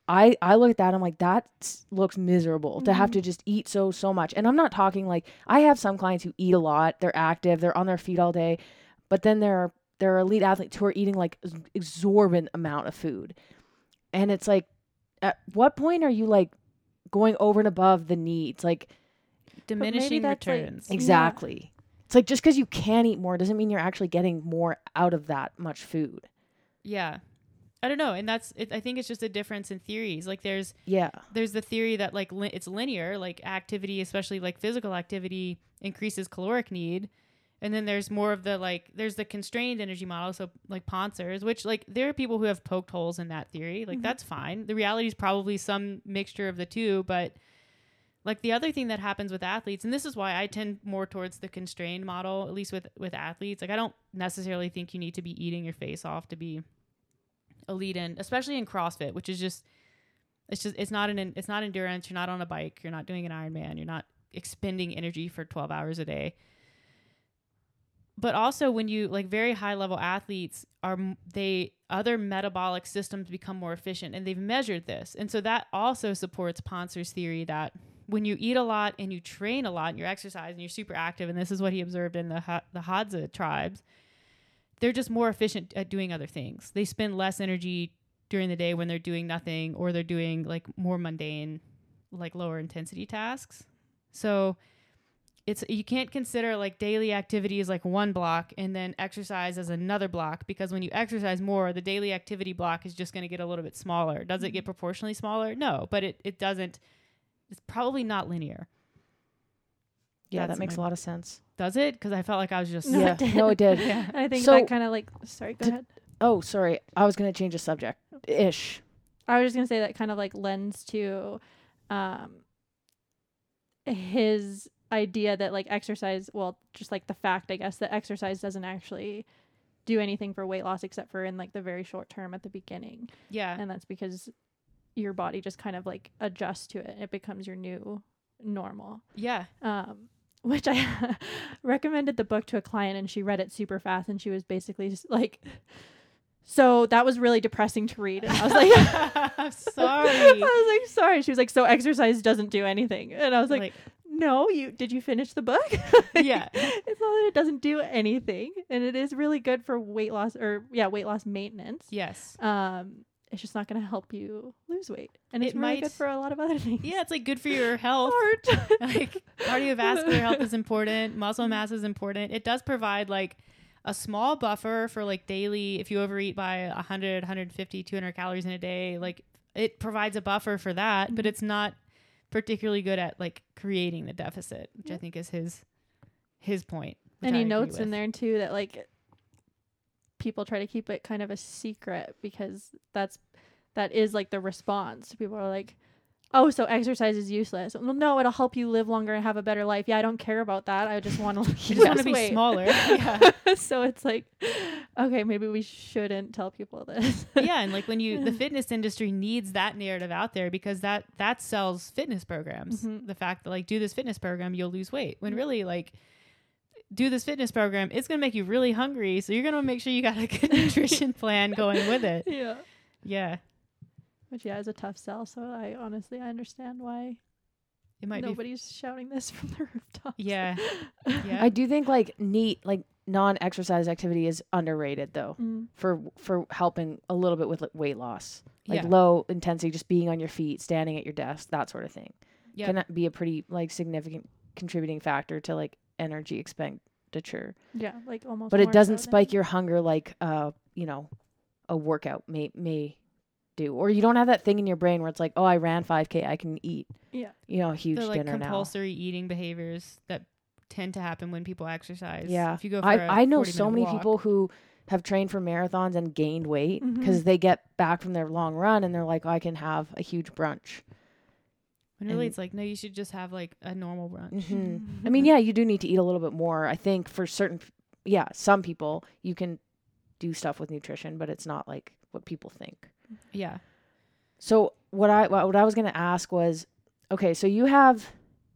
I I look at that I'm like that looks miserable to have to just eat so so much. And I'm not talking like I have some clients who eat a lot. They're active. They're on their feet all day, but then there are there are elite athletes who are eating like ex- exorbitant amount of food, and it's like, at what point are you like going over and above the needs? Like diminishing that's, like, returns. Yeah. Exactly. It's like just because you can eat more doesn't mean you're actually getting more out of that much food. Yeah. I don't know, and that's it, I think it's just a difference in theories. Like there's Yeah. there's the theory that like li- it's linear, like activity, especially like physical activity, increases caloric need, and then there's more of the like there's the constrained energy model, so like Pontzer's, which like there are people who have poked holes in that theory. Like Mhm. that's fine. The reality is probably some mixture of the two, but like the other thing that happens with athletes, and this is why I tend more towards the constrained model, at least with with athletes. Like I don't necessarily think you need to be eating your face off to be elite in, especially in CrossFit, which is just it's just it's not an it's not endurance. You're not on a bike. You're not doing an Ironman. You're not expending energy for 12 hours a day. But also when you like very high level athletes are they other metabolic systems become more efficient and they've measured this. And so that also supports Pontzer's theory that when you eat a lot and you train a lot and you exercise and you're super active and this is what he observed in the Ha- the Hadza tribes they're just more efficient at doing other things. They spend less energy during the day when they're doing nothing or they're doing like more mundane like lower intensity tasks. So it's you can't consider like daily activity as like one block and then exercise as another block because when you exercise more, the daily activity block is just going to get a little bit smaller. Does it get proportionally smaller? No, but it it doesn't it's probably not linear. Yeah, That's that makes my- a lot of sense. Does it? Because I felt like I was just No, yeah. it did. No, it did. yeah. I think So- that kind of like sorry, go Did- ahead. Oh, sorry. I was gonna change the subject. Ish. I was just gonna say that kind of like lends to um his idea that like exercise well just like the fact I guess that exercise doesn't actually do anything for weight loss except for in like the very short term at the beginning. Yeah. And that's because your body just kind of like adjusts to it. It becomes your new normal. Yeah. Um which I recommended the book to a client and she read it super fast and she was basically just like So that was really depressing to read. And I was like, I'm sorry. I was like, sorry. She was like, so exercise doesn't do anything. And I was like, Like, no, you did you finish the book? Yeah. it's not that it doesn't do anything. And it is really good for weight loss or yeah, weight loss maintenance. yes. Um, it's just not gonna help you lose weight. And it's It really might- good for a lot of other things. Yeah, it's like good for your health. Heart. like cardiovascular health is important muscle mass is important it does provide like a small buffer for like daily if you overeat by 100 150 200 calories in a day like it provides a buffer for that but Mhm. it's not particularly good at like creating the deficit which i think is his his point and he notes in there too that like people try to keep it kind of a secret because that's that is like the response. People are like oh so exercise is useless. Well no it'll help you live longer and have a better life. Yeah i don't care about that. I just want to you just want to be smaller. Yeah. So it's like okay maybe we shouldn't tell people this. Yeah and like when you the fitness industry needs that narrative out there because that that sells fitness programs. Mhm. the fact that like do this fitness program you'll lose weight. When Mhm. really like do this fitness program it's going to make you really hungry so you're going to make sure you got a good nutrition plan going with it. Yeah. Yeah. Which yeah is a tough sell so i honestly i understand why it might nobody's shouting this from the rooftops. Be yeah. Yeah. I do think like NEAT, like non-exercise activity is underrated though Mm. for for helping a little bit with like, weight loss. Like yeah low intensity, just being on your feet, standing at your desk, that sort of thing. Yeah. Can be a pretty like significant contributing factor to like energy expenditure. yeah like almost But it doesn't so spike your hunger like uh, you know, a workout may may do. Or you don't have that thing in your brain where it's like, "Oh, I ran 5k, I can eat." Yeah. You know, a huge the like dinner compulsory eating behaviors that tend to happen when people exercise Yeah. if you go for now. a I I know so many walk. people who have trained for marathons and gained weight because they get back from their long run and they're like, oh, "I can have a huge brunch." when really and- it's like no you should just have like a normal brunch hmm I mean, yeah, you do need to eat a little bit more. I think for certain, yeah, some people you can do stuff with nutrition, but it's not like what people think. yeah So what I what what I was gonna ask was, okay, so you have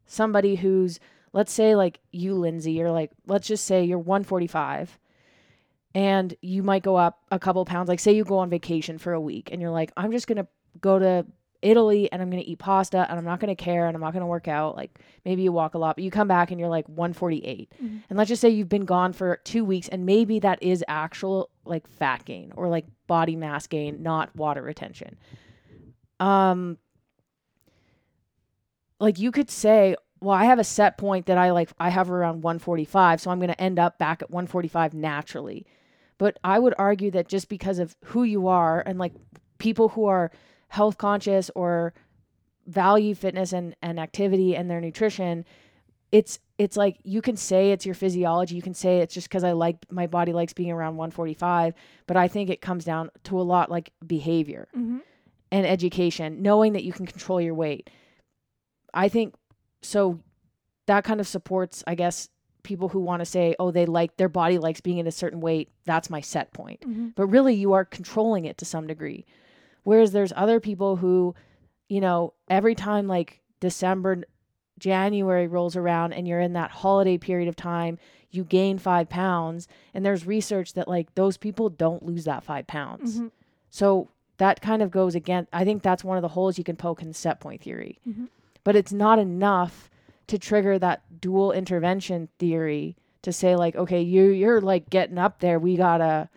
somebody who's let's say like you, Lindsay, you're like let's just say you're 145, and you might go up a couple pounds. Like say you go on vacation for a week, and you're like, I'm just gonna go to Italy and I'm gonna eat pasta and I'm not gonna care and I'm not gonna work out. Like maybe you walk a lot, but you come back and you're like 148. Mhm. And let's just say you've been gone for two weeks and maybe that is actual like fat gain or like body mass gain, not water retention. Um like you could say, well, I have a set point that I like I have around 145, so I'm gonna end up back at 145 naturally. But I would argue that just because of who you are and like people who are health conscious or value fitness and, and activity and their nutrition, it's it's like you can say it's your physiology, you can say it's just because I like my body likes being around 145, but I think it comes down to a lot like behavior Mhm. and education, knowing that you can control your weight. I think so that kind of supports, I guess, people who want to say, oh, they like their body likes being in a certain weight. That's my set point. Mhm. But really, you are controlling it to some degree. Whereas there's other people who, you know, every time like December, January rolls around and you're in that holiday period of time, you gain five pounds. And there's research that like those people don't lose that five pounds. Mhm. So that kind of goes against, I think that's one of the holes you can poke in set point theory. Mhm. But it's not enough to trigger that dual intervention theory to say like, okay, you you're like getting up there. We gotta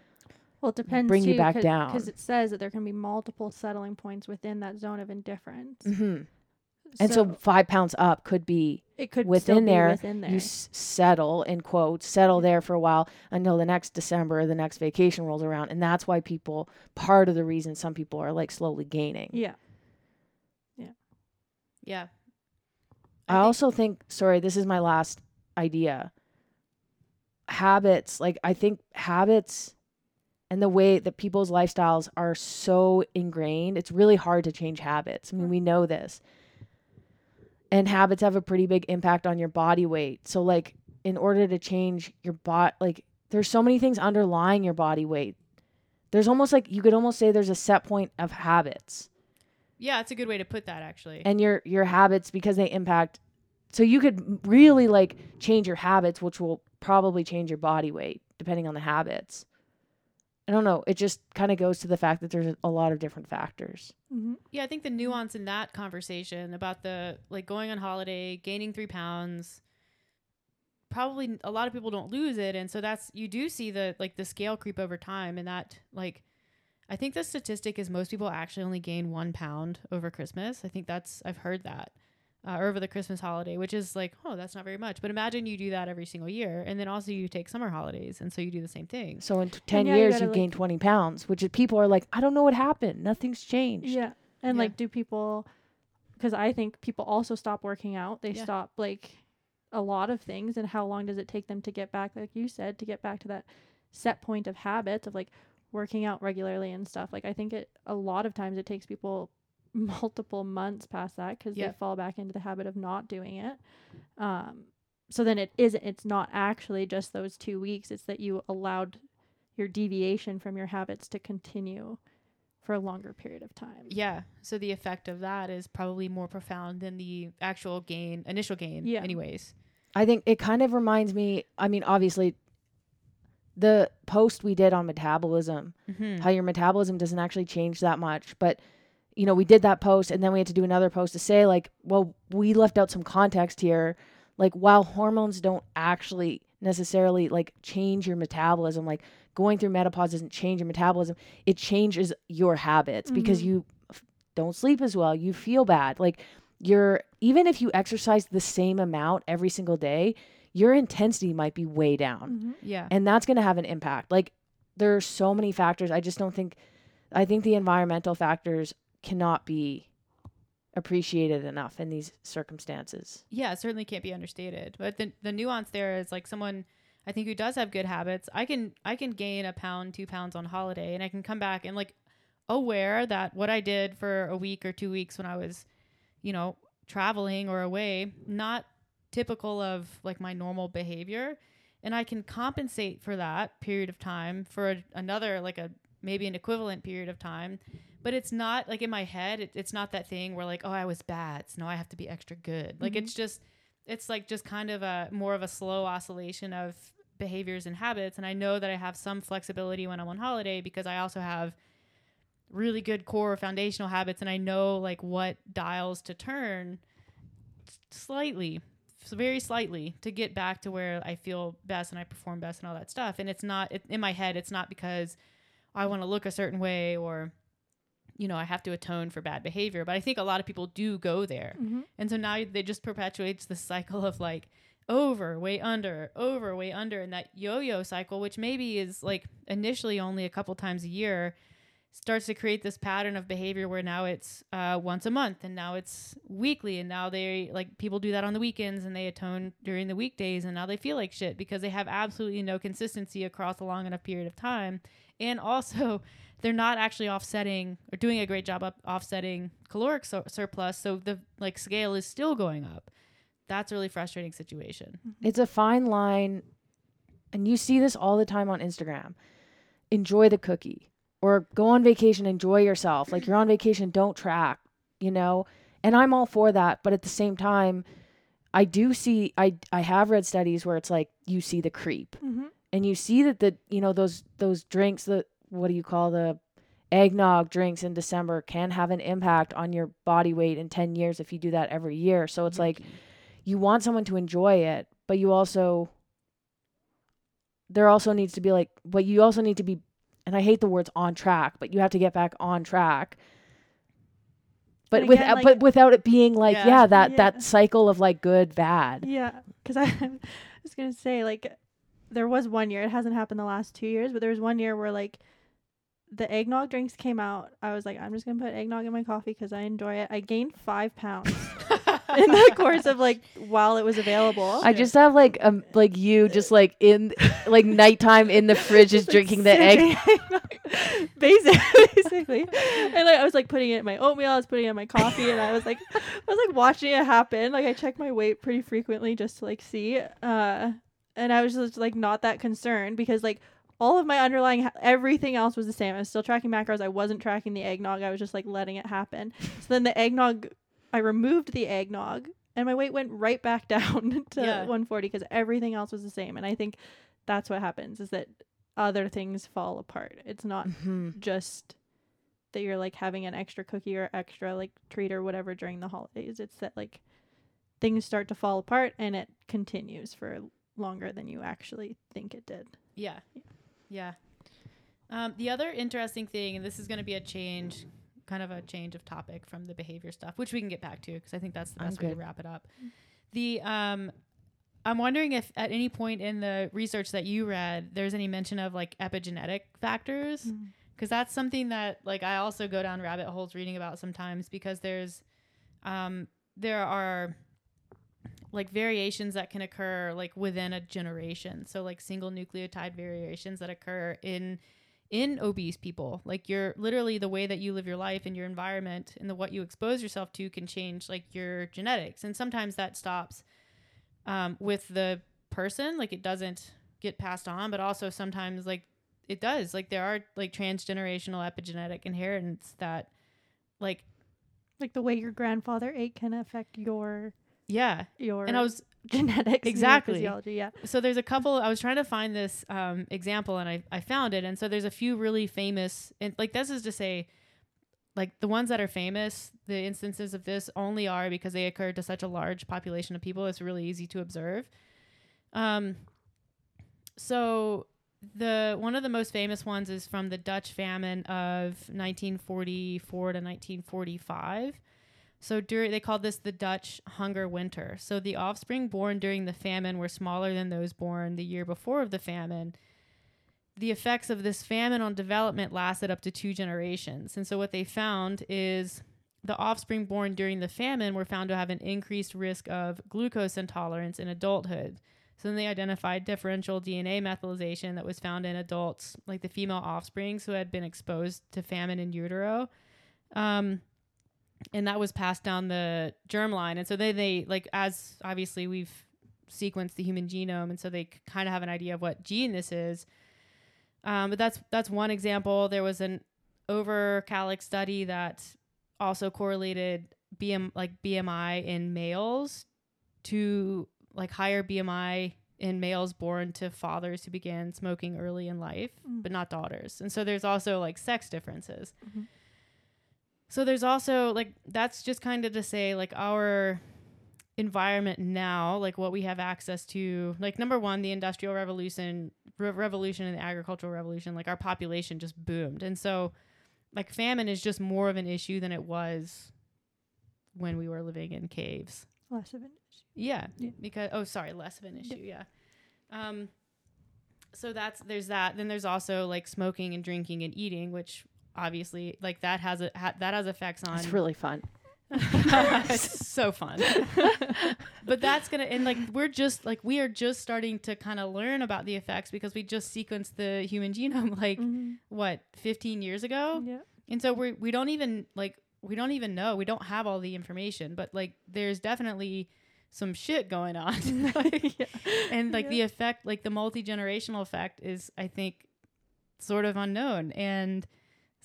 Well, it depends. bring you back down. because it says that there can be multiple settling points within that zone of indifference. hmm And so, five pounds up could be it could within there, Within there. you s- settle in quotes, settle there for a while until the next December, or the next vacation rolls around, and that's why people. Part of the reason some people are like slowly gaining. yeah. Yeah I, think- also think, sorry, this is my last idea. Habits, like I think habits and the way that people's lifestyles are so ingrained, it's really hard to change habits. I mean, we mm. know this. And habits have a pretty big impact on your body weight. So like in order to change your body like there's so many things underlying your body weight. There's almost like you could almost say there's a set point of habits yeah it's a good way to put that actually and your your habits because they impact so you could really like change your habits which will probably change your body weight depending on the habits I don't know. It just kind of goes to the fact that there's a lot of different factors. Mm-hmm. Yeah, I think the nuance in that conversation about the like going on holiday, gaining three pounds, probably a lot of people don't lose it, and so that's you do see the like the scale creep over time, and that like I think the statistic is most people actually only gain one pound over Christmas. I think that's I've heard that. Uh, or over the Christmas holiday, which is like, oh, that's not very much. But imagine you do that every single year, and then also you take summer holidays, and so you do the same thing. So in t- 10 yeah, years, gotta, you've like- gained 20 pounds, which is, people are like, I don't know what happened. Nothing's changed. Yeah. And Yeah. like, do people, because I think people also stop working out. They Yeah. stop like a lot of things. And how long does it take them to get back, like you said, to get back to that set point of habits of like working out regularly and stuff? Like, I think it, a lot of times it takes people multiple months past that because Yeah. they fall back into the habit of not doing it. Um, so then it isn't, it's not actually just those two weeks. It's that you allowed your deviation from your habits to continue for a longer period of time. Yeah. So the effect of that is probably more profound than the actual gain, initial gain, Yeah. anyways. I think it kind of reminds me, I mean, obviously, the post we did on metabolism, Mm-hmm. how your metabolism doesn't actually change that much. But, you know, we did that post and then we had to do another post to say, like, well, we left out some context here. Like, while hormones don't actually necessarily like change your metabolism, like going through menopause doesn't change your metabolism, it changes your habits because Mhm. you f- don't sleep as well. You feel bad. Like, you're, even if you exercise the same amount every single day, your intensity might be way down Mm-hmm. Yeah. and that's going to have an impact like there are so many factors i just don't think i think the environmental factors cannot be appreciated enough in these circumstances yeah, certainly can't be understated. But the the nuance there is like someone I think who does have good habits, I can I can gain a pound, two pounds on holiday and I can come back and like aware that what I did for a week or two weeks when I was, you know, traveling or away, not typical of like my normal behavior. And I can compensate for that period of time for a, another like a maybe an equivalent period of time but it's not like in my head it, it's not that thing where like oh i was bad so now i have to be extra good like Mhm. it's just it's like just kind of a more of a slow oscillation of behaviors and habits and i know that i have some flexibility when i'm on holiday because i also have really good core foundational habits and i know like what dials to turn slightly very slightly to get back to where i feel best and i perform best and all that stuff and it's not it, in my head it's not because i want to look a certain way or you know i have to atone for bad behavior but i think a lot of people do go there Mm-hmm. and so now they just perpetuates the cycle of like over, way under, over, way under, and that yo-yo cycle, which maybe is like initially only a couple times a year, starts to create this pattern of behavior where now it's uh, once a month, and now it's weekly, and now they like people do that on the weekends, and they atone during the weekdays, and now they feel like shit because they have absolutely no consistency across a long enough period of time, and also they're not actually offsetting or doing a great job of offsetting caloric sur- surplus so the like scale is still going up. That's a really frustrating situation. It's a fine line and you see this all the time on instagram. Enjoy the cookie or go on vacation enjoy yourself like you're on vacation don't track you know and i'm all for that but at the same time i do see i i have read studies where it's like you see the creep Mm-hmm. and you see that the you know those those drinks the what do you call the eggnog drinks in December can have an impact on your body weight in 10 years if you do that every year. So it's like you want someone to enjoy it, but you also there also needs to be like but you also need to be and I hate the words on track, but you have to get back on track. But And with again, uh, like- but without it being like Yeah. yeah, that Yeah. that cycle of like good bad. Yeah, because I was gonna say like there was one year. It hasn't happened the last two years, but there was one year where like the eggnog drinks came out. I was like, I'm just gonna put eggnog in my coffee because I enjoy it. I gained five pounds in the course of like while it was available. I just have like um like you just like in like nighttime in the fridge Like, drinking the egg. basically, basically. And like I was like putting it in my oatmeal, I was putting it in my coffee, and I was like, I was like watching it happen. Like I check my weight pretty frequently just to like see. Uh, and I was just like not that concerned because like all of my underlying ha- everything else was the same. I was still tracking macros. I wasn't tracking the eggnog. I was just like letting it happen. So then the eggnog, I removed the eggnog, and my weight went right back down to Yeah. 140 because everything else was the same. And I think that's what happens is that other things fall apart. It's not Mhm. just that you're like having an extra cookie or extra like treat or whatever during the holidays. It's that like things start to fall apart and it continues for longer than you actually think it did. Yeah. Yeah. Um, the other interesting thing, and this is going to be a change, kind of a change of topic from the behavior stuff, which we can get back to because I think that's the best way to wrap it up. The um, I'm wondering if at any point in the research that you read, there's any mention of like epigenetic factors? Because that's something that like I also go down rabbit holes reading about sometimes because there's um there are like variations that can occur like within a generation. So like single nucleotide variations that occur in in obese people. Like you're literally the way that you live your life and your environment and the what you expose yourself to can change like your genetics. And sometimes that stops um, with the person. Like it doesn't get passed on but also sometimes like it does. Like there are like transgenerational epigenetic inheritance that like Like the way your grandfather ate can affect your yeah. your and i was genetics Exactly. physiology. Yeah. so there's a couple i was trying to find this um, example and I, I found it and so there's a few really famous and like this is to say like the ones that are famous the instances of this only are because they occur to such a large population of people it's really easy to observe um so the one of the most famous ones is from the dutch famine of 1944 to 1945 so during they called this the Dutch hunger winter. So the offspring born during the famine were smaller than those born the year before of the famine. The effects of this famine on development lasted up to two generations. And so what they found is the offspring born during the famine were found to have an increased risk of glucose intolerance in adulthood. So then they identified differential DNA methylation that was found in adults, like the female offsprings who had been exposed to famine in utero. Um, and that was passed down the germline and so they they like as obviously we've sequenced the human genome and so they kind of have an idea of what gene this is. Um, but that's that's one example. There was an Överkalix study that also correlated bm like bmi in males to like higher bmi in males born to fathers who began smoking early in life Mm. but not daughters. And so there's also like sex differences. Mhm. So there's also like that's just kind of to say like our environment now, like what we have access to, like number one, the industrial revolution, re- revolution and the agricultural revolution, like our population just boomed, and so like famine is just more of an issue than it was when we were living in caves. Less of an issue. Yeah, Yeah. because oh, sorry, less of an issue. Yeah. Um. So that's there's that. Then there's also like smoking and drinking and eating, which obviously like that has a ha- that has effects on. It's really fun. it's so fun. but that's gonna and like we're just like we are just starting to kind of learn about the effects because we just sequenced the human genome like Mhm. what 15 years ago Yeah. and so we we don't even like we don't even know we don't have all the information but like there's definitely some shit going on Like, Yeah. and like Yeah. the effect like the multi-generational effect is i think sort of unknown and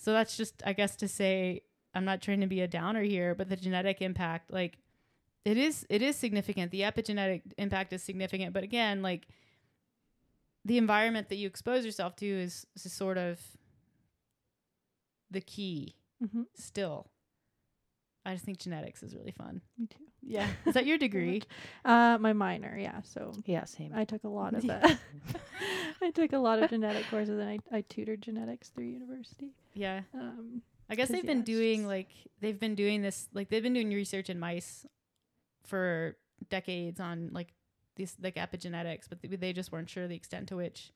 so that's just i guess to say i'm not trying to be a downer here but the genetic impact like it is it is significant the epigenetic impact is significant but again like the environment that you expose yourself to is, is sort of the key Mhm. still i just think genetics is really fun Me too. yeah is that your degree Uh, my minor, yeah. So Yeah, same. I took a lot of that. I took a lot of genetic courses, and I I tutored genetics through university. Yeah. Um, I guess they've yeah, been doing just- like they've been doing this like they've been doing research in mice for decades on like these like epigenetics, but they, just weren't sure the extent to which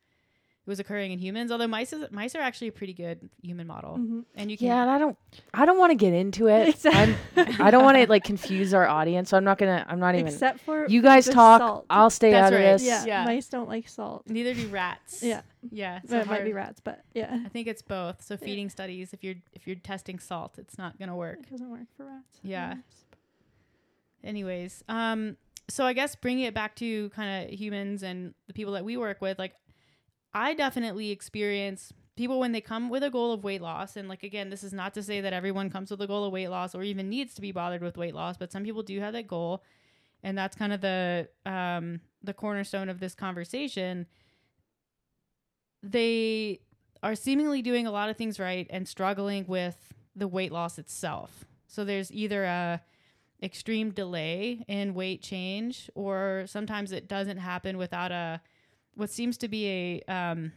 was occurring in humans. Although mice is, mice are actually a pretty good human model, mhm. and you can Yeah, and I don't I don't want to get into it. Exactly. I'm, I don't want to like confuse our audience, so I'm not gonna I'm not even Except for You guys talk, salt. I'll stay That's out of right. this. yeah, Yeah. mice don't like salt. neither do rats. Yeah, yeah. so So it might be rats, but yeah, I think it's both. So Yeah. feeding studies, if you're if you're testing salt, it's not gonna work. it doesn't work for rats. Yeah. Anyways um so i guess bringing it back to kind of humans and the people that we work with like i definitely experience people when they come with a goal of weight loss and like again this is not to say that everyone comes with a goal of weight loss or even needs to be bothered with weight loss but some people do have that goal and that's kind of the um the cornerstone of this conversation they are seemingly doing a lot of things right and struggling with the weight loss itself. So there's either a extreme delay in weight change or sometimes it doesn't happen without a what seems to be a um,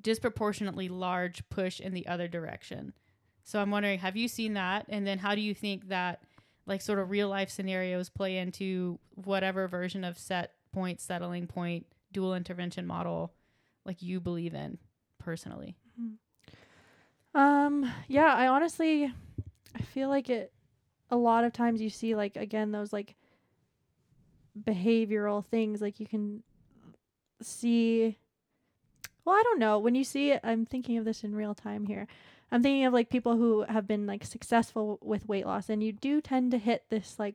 disproportionately large push in the other direction. So I'm wondering, have you seen that? And then how do you think that like sort of real life scenarios play into whatever version of set point, settling point, dual intervention model like you believe in personally? Um, yeah, I honestly I feel like it a lot of times you see like again those like behavioral things like you can see well, I don't know. When you see it, I'm thinking of this in real time here. I'm thinking of like people who have been like successful with weight loss and you do tend to hit this like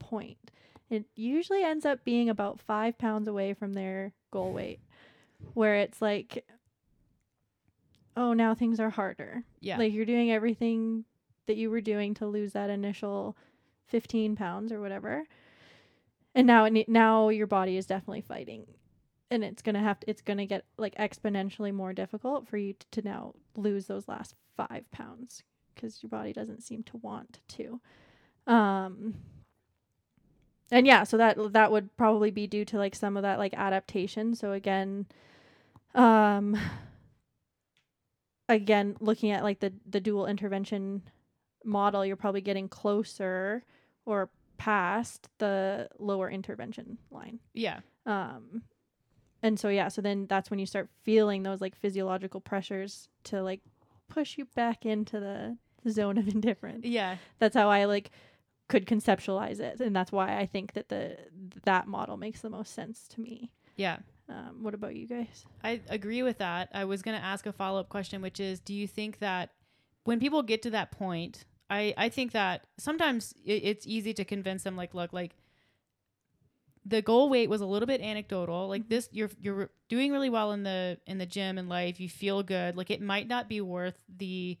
point. It usually ends up being about 5 pounds away from their goal weight where it's like oh, now things are harder. Yeah. Like you're doing everything that you were doing to lose that initial 15 pounds or whatever. And now it ne- now your body is definitely fighting. And it's going to have to, it's going to get like exponentially more difficult for you t- to now lose those last 5 pounds cuz your body doesn't seem to want to. Um and yeah, so that that would probably be due to like some of that like adaptation. So again, um again looking at like the the dual intervention model you're probably getting closer or past the lower intervention line Yeah. um and so yeah so then that's when you start feeling those like physiological pressures to like push you back into the, zone of indifference Yeah. that's how i like could conceptualize it and that's why i think that the that model makes the most sense to me Yeah. um what about you guys I agree with that. I was going to ask a follow up question, which is do you think that when people get to that point, I, I think that sometimes it, it's easy to convince them, like, look, like, the goal weight was a little bit anecdotal. Like this you're you're doing really well in the in the gym and life. You feel good. Like it might not be worth the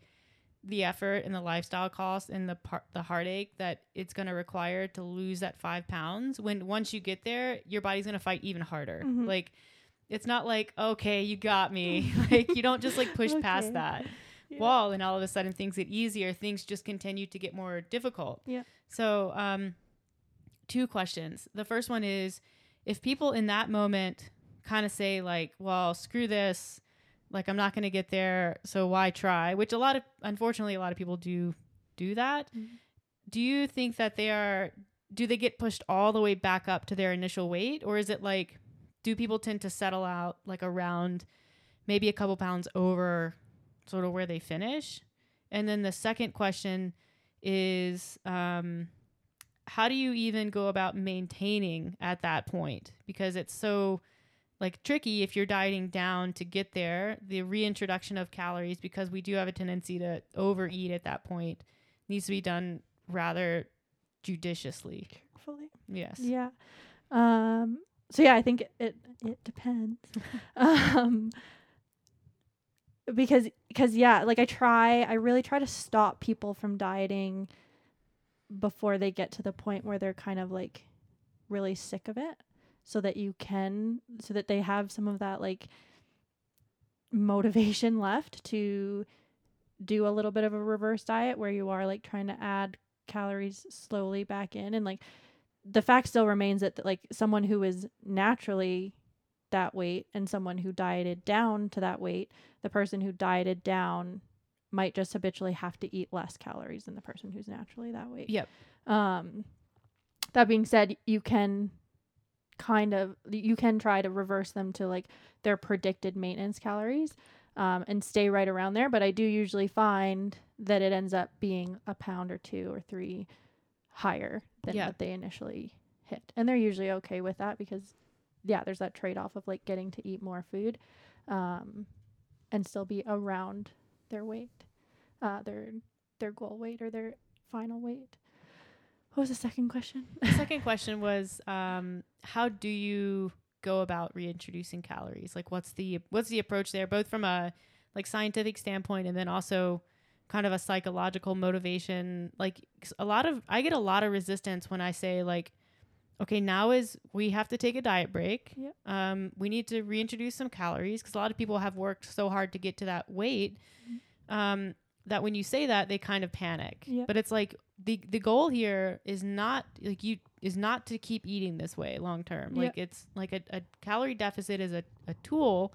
the effort and the lifestyle cost and the part the heartache that it's going to require to lose that five pounds when once you get there your body's going to fight even harder. Mhm. like it's not like okay you got me. Like you don't just like push Okay. past that wall and all of a sudden things get easier things just continue to get more difficult. Yeah. so um two questions. The first one is if people in that moment kind of say like well screw this. Like i'm not going to get there so why try? Which a lot of unfortunately a lot of people do do that. Mhm. do you think that they are do they get pushed all the way back up to their initial weight? Or is it like do people tend to settle out like around maybe a couple pounds over sort of where they finish? And then the second question is um how do you even go about maintaining at that point because it's so like tricky if you're dieting down to get there the reintroduction of calories because we do have a tendency to overeat at that point needs to be done rather judiciously Carefully. yes Yeah. Um so yeah, I think it it, it depends. um because cuz yeah, like I try I really try to stop people from dieting before they get to the point where they're kind of like really sick of it so that you can so that they have some of that like motivation left to do a little bit of a reverse diet where you are like trying to add calories slowly back in. And like the fact still remains that like someone who is naturally that weight and someone who dieted down to that weight, the person who dieted down might just habitually have to eat less calories than the person who's naturally that weight. Yep. Um that being said, you can kind of you can try to reverse them to like their predicted maintenance calories um, and stay right around there. But I do usually find that it ends up being a pound or two or three higher than Yeah. what they initially hit. And they're usually okay with that because yeah, there's that trade off of like getting to eat more food um, and still be around their weight, uh, their their goal weight or their final weight. What was the second question? the second question was um, how do you go about reintroducing calories like what's the what's the approach there both from a like scientific standpoint and then also kind of a psychological motivation like a lot of i get a lot of resistance when i say like okay, now is we have to take a diet break. Yep. Um, we need to reintroduce some calories because a lot of people have worked so hard to get to that weight. Um, that when you say that, they kind of panic. Yep. But it's like the the goal here is not like you is not to keep eating this way long term. Yep. Like it's like a, a calorie deficit is a, a tool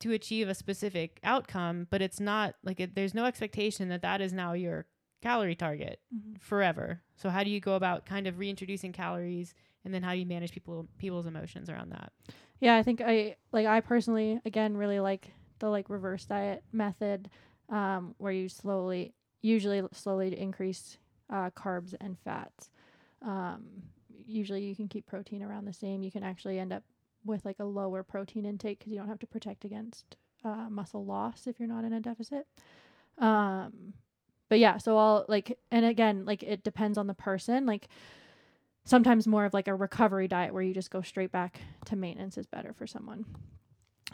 to achieve a specific outcome, but it's not like it, there's no expectation that that is now your calorie target forever. So how do you go about kind of reintroducing calories and then how do you manage people people's emotions around that? Yeah, I think I like I personally again really like the like reverse diet method um where you slowly usually slowly increase uh carbs and fats. Um usually you can keep protein around the same. You can actually end up with like a lower protein intake cuz you don't have to protect against uh muscle loss if you're not in a deficit. Um but yeah, so I'll like and again, like it depends on the person. Like sometimes more of like a recovery diet where you just go straight back to maintenance is better for someone.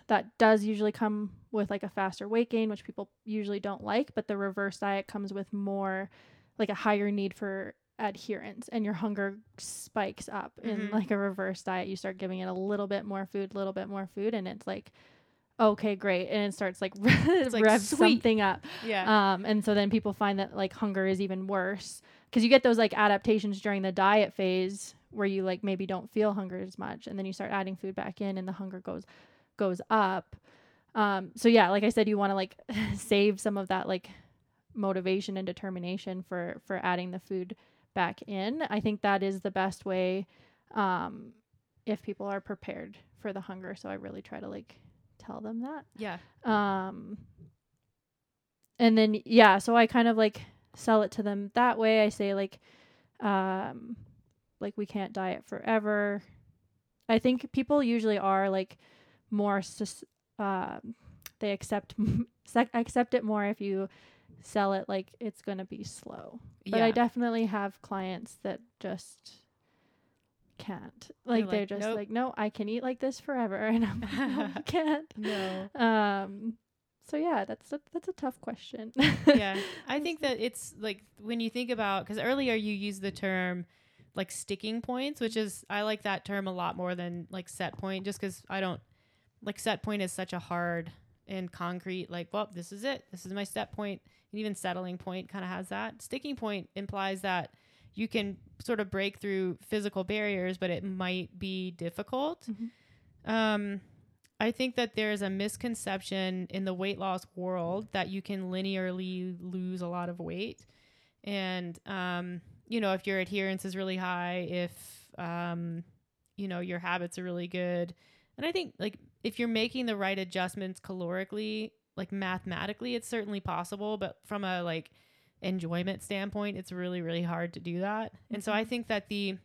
That does usually come with like a faster weight gain, which people usually don't like, but the reverse diet comes with more like a higher need for adherence and your hunger spikes up in Mhm. like a reverse diet. You start giving it a little bit more food, a little bit more food, and it's like, okay, great. And it starts like, like, rev something up. Yeah. Um, and so then people find that like hunger is even worse because you get those like adaptations during the diet phase where you like maybe don't feel hunger as much, and then you start adding food back in, and the hunger goes goes up. Um, so yeah, like I said, you want to like save some of that like motivation and determination for for adding the food back in. I think that is the best way um, if people are prepared for the hunger. So I really try to like tell them that. Yeah. um and then yeah so i kind of like sell it to them that way. I say like um like we can't diet forever. I think people usually are like more sus- um they accept sec- accept it more if you sell it like it's going to be slow. But i definitely have clients that just can't. Like they're like, just "Nope." like no i can eat like this forever. And i'm like no can't. No. um so yeah that's a that's a tough question. Yeah. I think that it's like when you think about because earlier you used the term like sticking points which is i like that term a lot more than like set point just because i don't like set point is such a hard and concrete like well this is it. This is my set point. And even settling point kind of has that. Sticking point implies that you can sort of break through physical barriers but it might be difficult Mhm. um I think that there's a misconception in the weight loss world that you can linearly lose a lot of weight. And, um, you know, if your adherence is really high, if, um, you know, your habits are really good. And I think, like, if you're making the right adjustments calorically, like mathematically, it's certainly possible. But from a, like, enjoyment standpoint, it's really, really hard to do that. And so I Mhm. think that the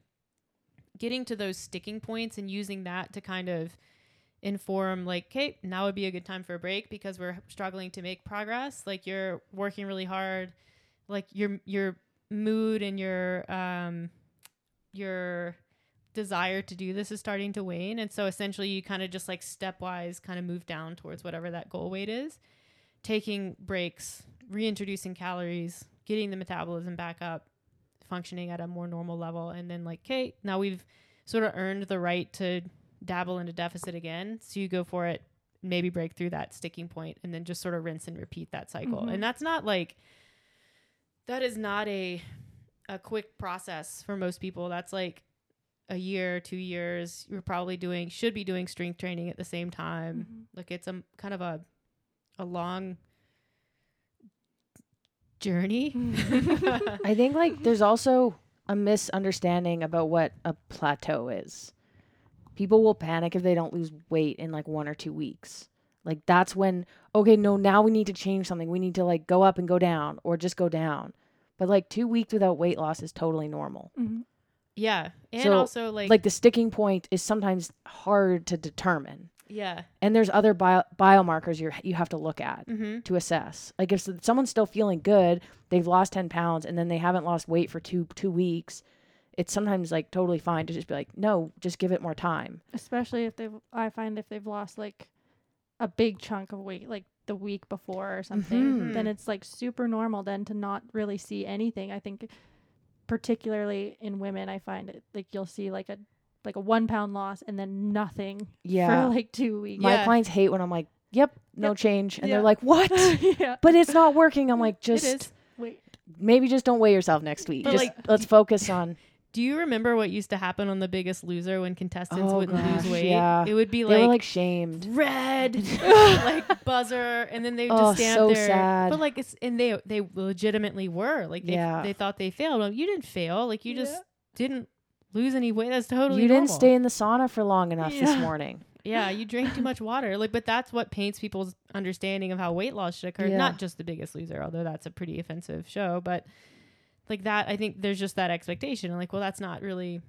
getting to those sticking points and using that to kind of inform like okay now would be a good time for a break because we're struggling to make progress like you're working really hard like your your mood and your um your desire to do this is starting to wane and so essentially you kind of just like stepwise kind of move down towards whatever that goal weight is taking breaks reintroducing calories getting the metabolism back up functioning at a more normal level and then like okay now we've sort of earned the right to dabble into deficit again. So you go for it, maybe break through that sticking point, and then just sort of rinse and repeat that cycle. Mhm. And that's not like that is not a a quick process for most people. That's like a year, two years. You're probably doing should be doing strength training at the same time. Mhm. Like it's a kind of a a long journey. I think like there's also a misunderstanding about what a plateau is. People will panic if they don't lose weight in like one or two weeks. Like that's when okay, no, now we need to change something. We need to like go up and go down or just go down. But like 2 weeks without weight loss is totally normal. Mhm. yeah. And So, also like, Like the sticking point is sometimes hard to determine. Yeah. And there's other bio- biomarkers you you have to look at Mm-hmm. to assess. Like if someone's still feeling good, they've lost 10 pounds and then they haven't lost weight for 2 2 weeks, it's sometimes like totally fine to just be like, "No, just give it more time." especially if they've i find if they've lost like a big chunk of weight like the week before or something Mhm. then it's like super normal then to not really see anything i think particularly in women, I find it like you'll see like a like a one pound loss and then nothing Yeah. for like two weeks. My Yeah. clients hate when I'm like, "Yep, no Yep. change," and Yeah. they're like, "What?" yeah. but it's not working. I'm like, just is. Wait. maybe just don't weigh yourself next week. But, Just like, let's focus on. Do you remember what used to happen on The Biggest Loser when contestants Oh, wouldn't gosh, lose weight? yeah. It would be They like, were like shamed. red, like buzzer, and then they would Oh, just stand so there. sad. But like it's and they they legitimately were like they Yeah. they thought they failed. Well, you didn't fail. Like you just didn't lose any weight. That's totally you didn't normal. stay in the sauna for long enough this morning. Yeah, you drank too much water. Like, but that's what paints people's understanding of how weight loss should occur. Yeah. Not just The Biggest Loser, although that's a pretty offensive show, but like that, I think there's just that expectation. And like, well, that's not really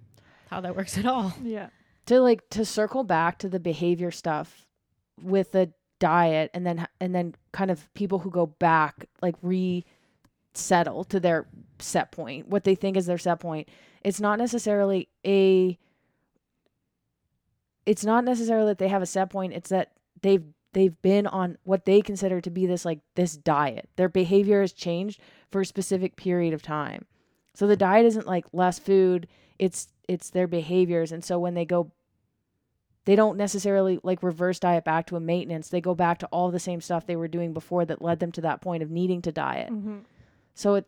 how that works at all. Yeah. To like to circle back to the behavior stuff with the diet, and then and then kind of people who go back like resettle to their set point, what they think is their set point. It's not necessarily a. It's not necessarily that they have a set point. It's that they've they've been on what they consider to be this like this diet. Their behavior has changed for a specific period of time. So the diet isn't like less food, it's it's their behaviors and so when they go they don't necessarily like reverse diet back to a maintenance. They go back to all the same stuff they were doing before that led them to that point of needing to diet. Mm-hmm. So it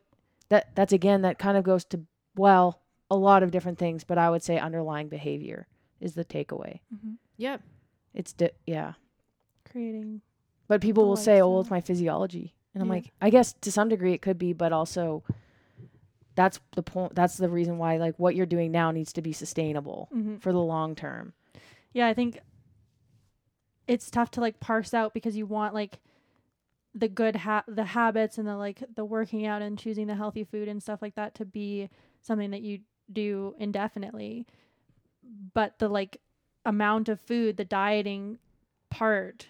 that that's again that kind of goes to well, a lot of different things, but I would say underlying behavior is the takeaway. Mm-hmm. Yep. It's di- yeah. Creating. But people will say, "Oh, well, it's my physiology," and I'm Yeah. like, I guess to some degree it could be, but also that's the point. That's the reason why like what you're doing now needs to be sustainable Mm-hmm. for the long term. Yeah, I think it's tough to like parse out because you want like the good ha- the habits and the like the working out and choosing the healthy food and stuff like that to be something that you do indefinitely. But the like amount of food, the dieting part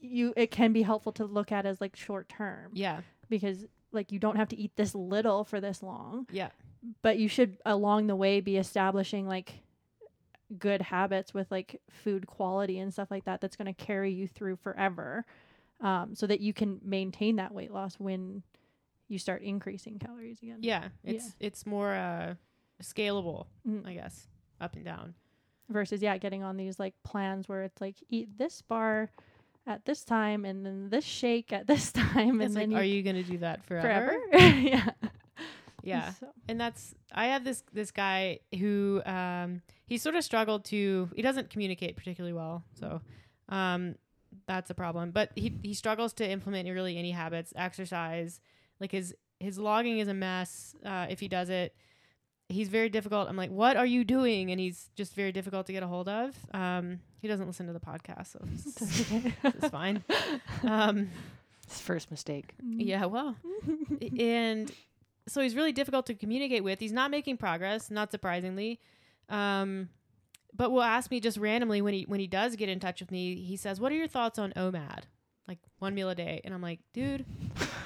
you it can be helpful to look at as like short term Yeah. because like you don't have to eat this little for this long Yeah. but you should along the way be establishing like good habits with like food quality and stuff like that that's going to carry you through forever um, so that you can maintain that weight loss when you start increasing calories again Yeah. It's it's more uh scalable, Mm. I guess, up and down. versus yeah getting on these like plans where it's like eat this bar at this time and then this shake at this time It's and like, then are you gonna do that forever forever? yeah Yeah. So- and that's I have this this guy who um he sort of struggled to he doesn't communicate particularly well so um that's a problem but he he struggles to implement really any habits exercise like his his logging is a mess uh if he does it he's very difficult i'm like what are you doing and he's just very difficult to get a hold of um he doesn't listen to the podcast so it's, it's fine um It's first mistake. yeah well and so he's really difficult to communicate with. He's not making progress, not surprisingly. Um, but will ask me just randomly when he when he does get in touch with me. He says, "What are your thoughts on OMAD? Like one meal a day?" And I'm like, "Dude,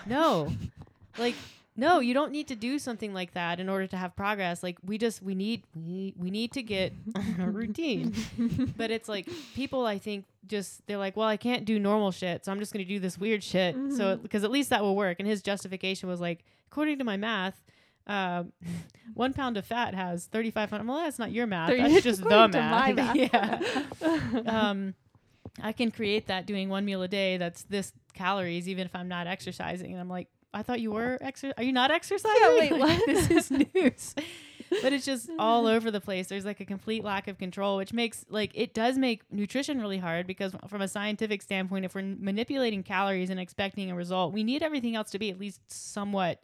no, like." No, you don't need to do something like that in order to have progress. Like we just we need we we need to get on a routine. But it's like people I think just they're like, well, I can't do normal shit, so I'm just gonna do this weird shit. So Mhm. because at least that will work. And his justification was like, according to my math, um, one pound of fat has 3,500. Well, that's not your math. That's just the math. math. yeah. Um, I can create that doing one meal a day. That's this calories, even if I'm not exercising. And I'm like, I thought you were exer. Are you not exercising? Yeah, wait, Like, what? this is news. but it's just all over the place. There's like a complete lack of control, which makes like it does make nutrition really hard because from a scientific standpoint, if we're manipulating calories and expecting a result, we need everything else to be at least somewhat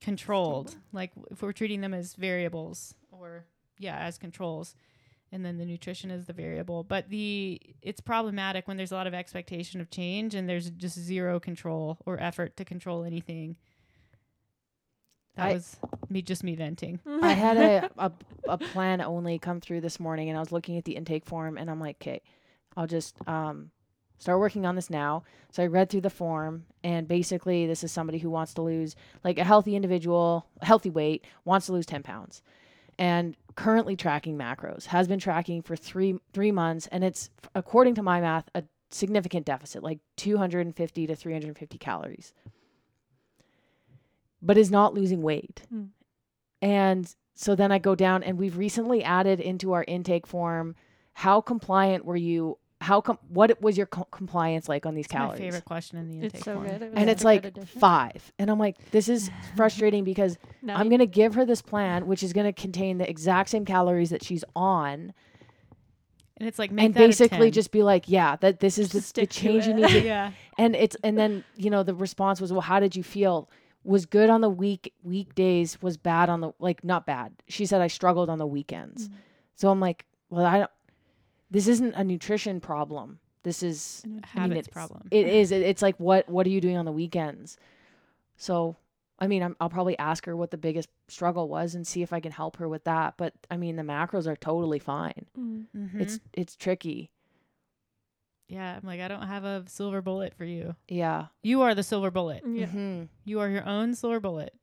controlled. Like if we're treating them as variables or yeah, as controls. And then the nutrition is the variable. But the it's problematic when there's a lot of expectation of change and there's just zero control or effort to control anything. That I- was me just me venting. I had a, a a plan only come through this morning, and I was looking at the intake form, and I'm like, okay, I'll just um start working on this now. So I read through the form, and basically, this is somebody who wants to lose like a healthy individual, healthy weight, wants to lose ten pounds, and currently tracking macros has been tracking for three three months, and it's according to my math a significant deficit, like 250 to 350 calories, but is not losing weight Mm. And so then I go down and we've recently added into our intake form how compliant were you? How come what was your co- compliance like on these It's my favorite question in the intake It's so form. good. It And it's like good addition. five. And I'm like, this is frustrating because Now I'm going to give her this plan, which is going to contain the exact same calories that she's on. And it's like make and that a basically 10. just be like, yeah, that this is the, Just the stick change you it. need yeah. and it's and then you know the response was well how did you feel was good on the week weekdays was bad on the like not bad she said i struggled on the weekends Mhm. so i'm like well i don't this isn't a nutrition problem this is And I mean, Habits it's- problem. it is it, it's like what what are you doing on the weekends so i mean I'm, i'll probably ask her what the biggest struggle was and see if i can help her with that but i mean the macros are totally fine Mm. Mhm. it's it's tricky yeah. I'm like I don't have a silver bullet for you. yeah You are the silver bullet. Yeah. Mhm. You are your own silver bullet.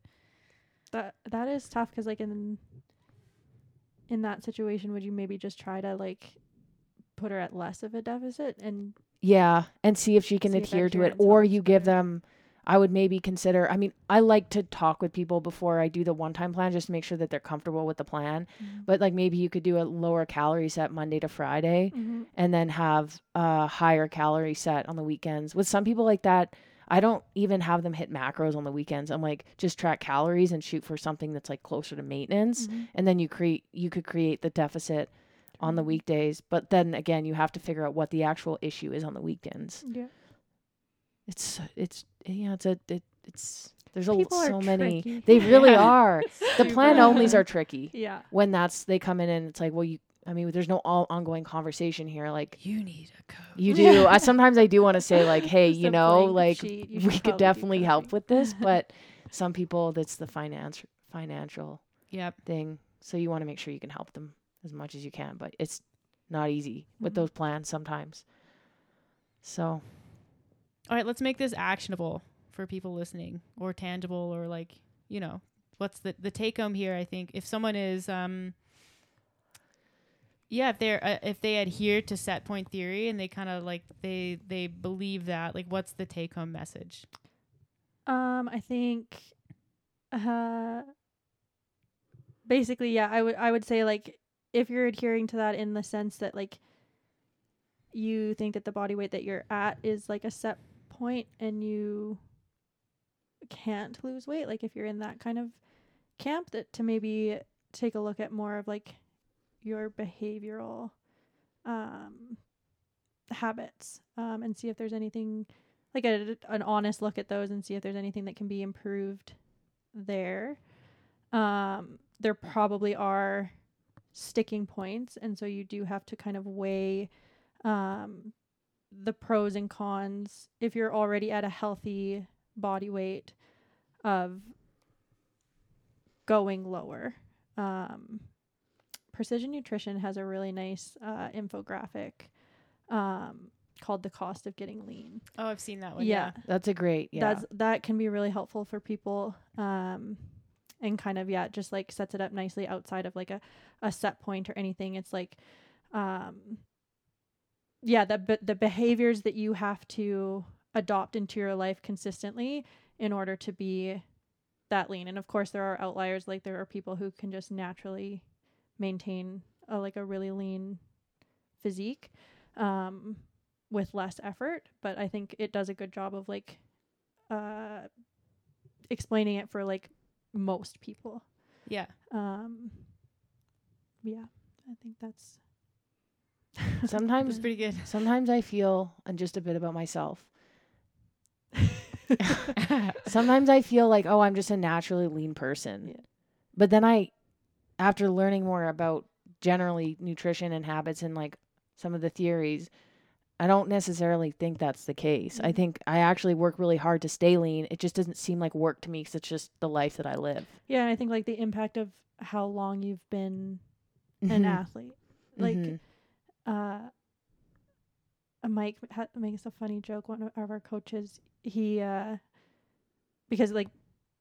That that is tough because like in in that situation, would you maybe just try to like put her at less of a deficit and Yeah, and see if she can adhere to it, or you give better. them. I would maybe consider. I mean, I like to talk with people before I do the one-time plan, just to make sure that they're comfortable with the plan. But like maybe you could do a lower calorie set Monday to Friday, Mm-hmm. and then have a higher calorie set on the weekends. With some people like that, I don't even have them hit macros on the weekends. I'm like, just track calories and shoot for something that's like closer to maintenance, Mm-hmm. and then you create you could create the deficit on the Mhm. weekdays. But then again, you have to figure out what the actual issue is on the weekends yeah, it's it's yeah it's a it, it's there's a People are so many tricky. they really Yeah. are the plan onlys are tricky yeah, when that's they come in and it's like well you i mean there's no all ongoing conversation here like You need a coach. you do I, sometimes i do want to say like hey you know like sheet, you we could definitely help with this but some people that's the finance financial Yep. thing so you want to make sure you can help them as much as you can but it's not easy with Mhm. those plans sometimes so All right, let's make this actionable for people listening or tangible or like, you know, what's the the take home here, I think if someone is um yeah, if they're uh, if they adhere to set point theory and they kind of like they they believe that, like what's the take home message? Um, I think, uh, basically, yeah, I would I would say like if you're adhering to that in the sense that like you think that the body weight that you're at is like a set point and you can't lose weight, like if you're in that kind of camp, that to maybe take a look at more of like your behavioral um habits um and see if there's anything like a, an honest look at those and see if there's anything that can be improved there. Um, there probably are sticking points, and so you do have to kind of weigh um, the pros and cons if you're already at a healthy body weight of going lower. Um, Precision Nutrition has a really nice uh, infographic um, called "The Cost of Getting Lean." Oh, I've seen that one. yeah, that's a great yeah that's that can be really helpful for people um and kind of yeah just like sets it up nicely outside of like a, a set point or anything. It's like um yeah the the behaviors that you have to adopt into your life consistently in order to be that lean. And of course there are outliers like there are people who can just naturally maintain a like a really lean physique um with less effort. But i think it does a good job of like uh explaining it for like most people Yeah. um yeah i think that's sometimes It's pretty good. Sometimes I feel, and just a bit about myself, sometimes I feel like, oh, I'm just a naturally lean person. Yeah. But then I, after learning more about generally nutrition and habits and like some of the theories, I don't necessarily think that's the case. I Mhm. think I actually work really hard to stay lean. It just doesn't seem like work to me because it's just the life that I live. yeah and i think like the impact of how long you've been an Mhm. athlete like Mhm. uh Mike ha- makes a funny joke. One of our coaches, he, uh, because like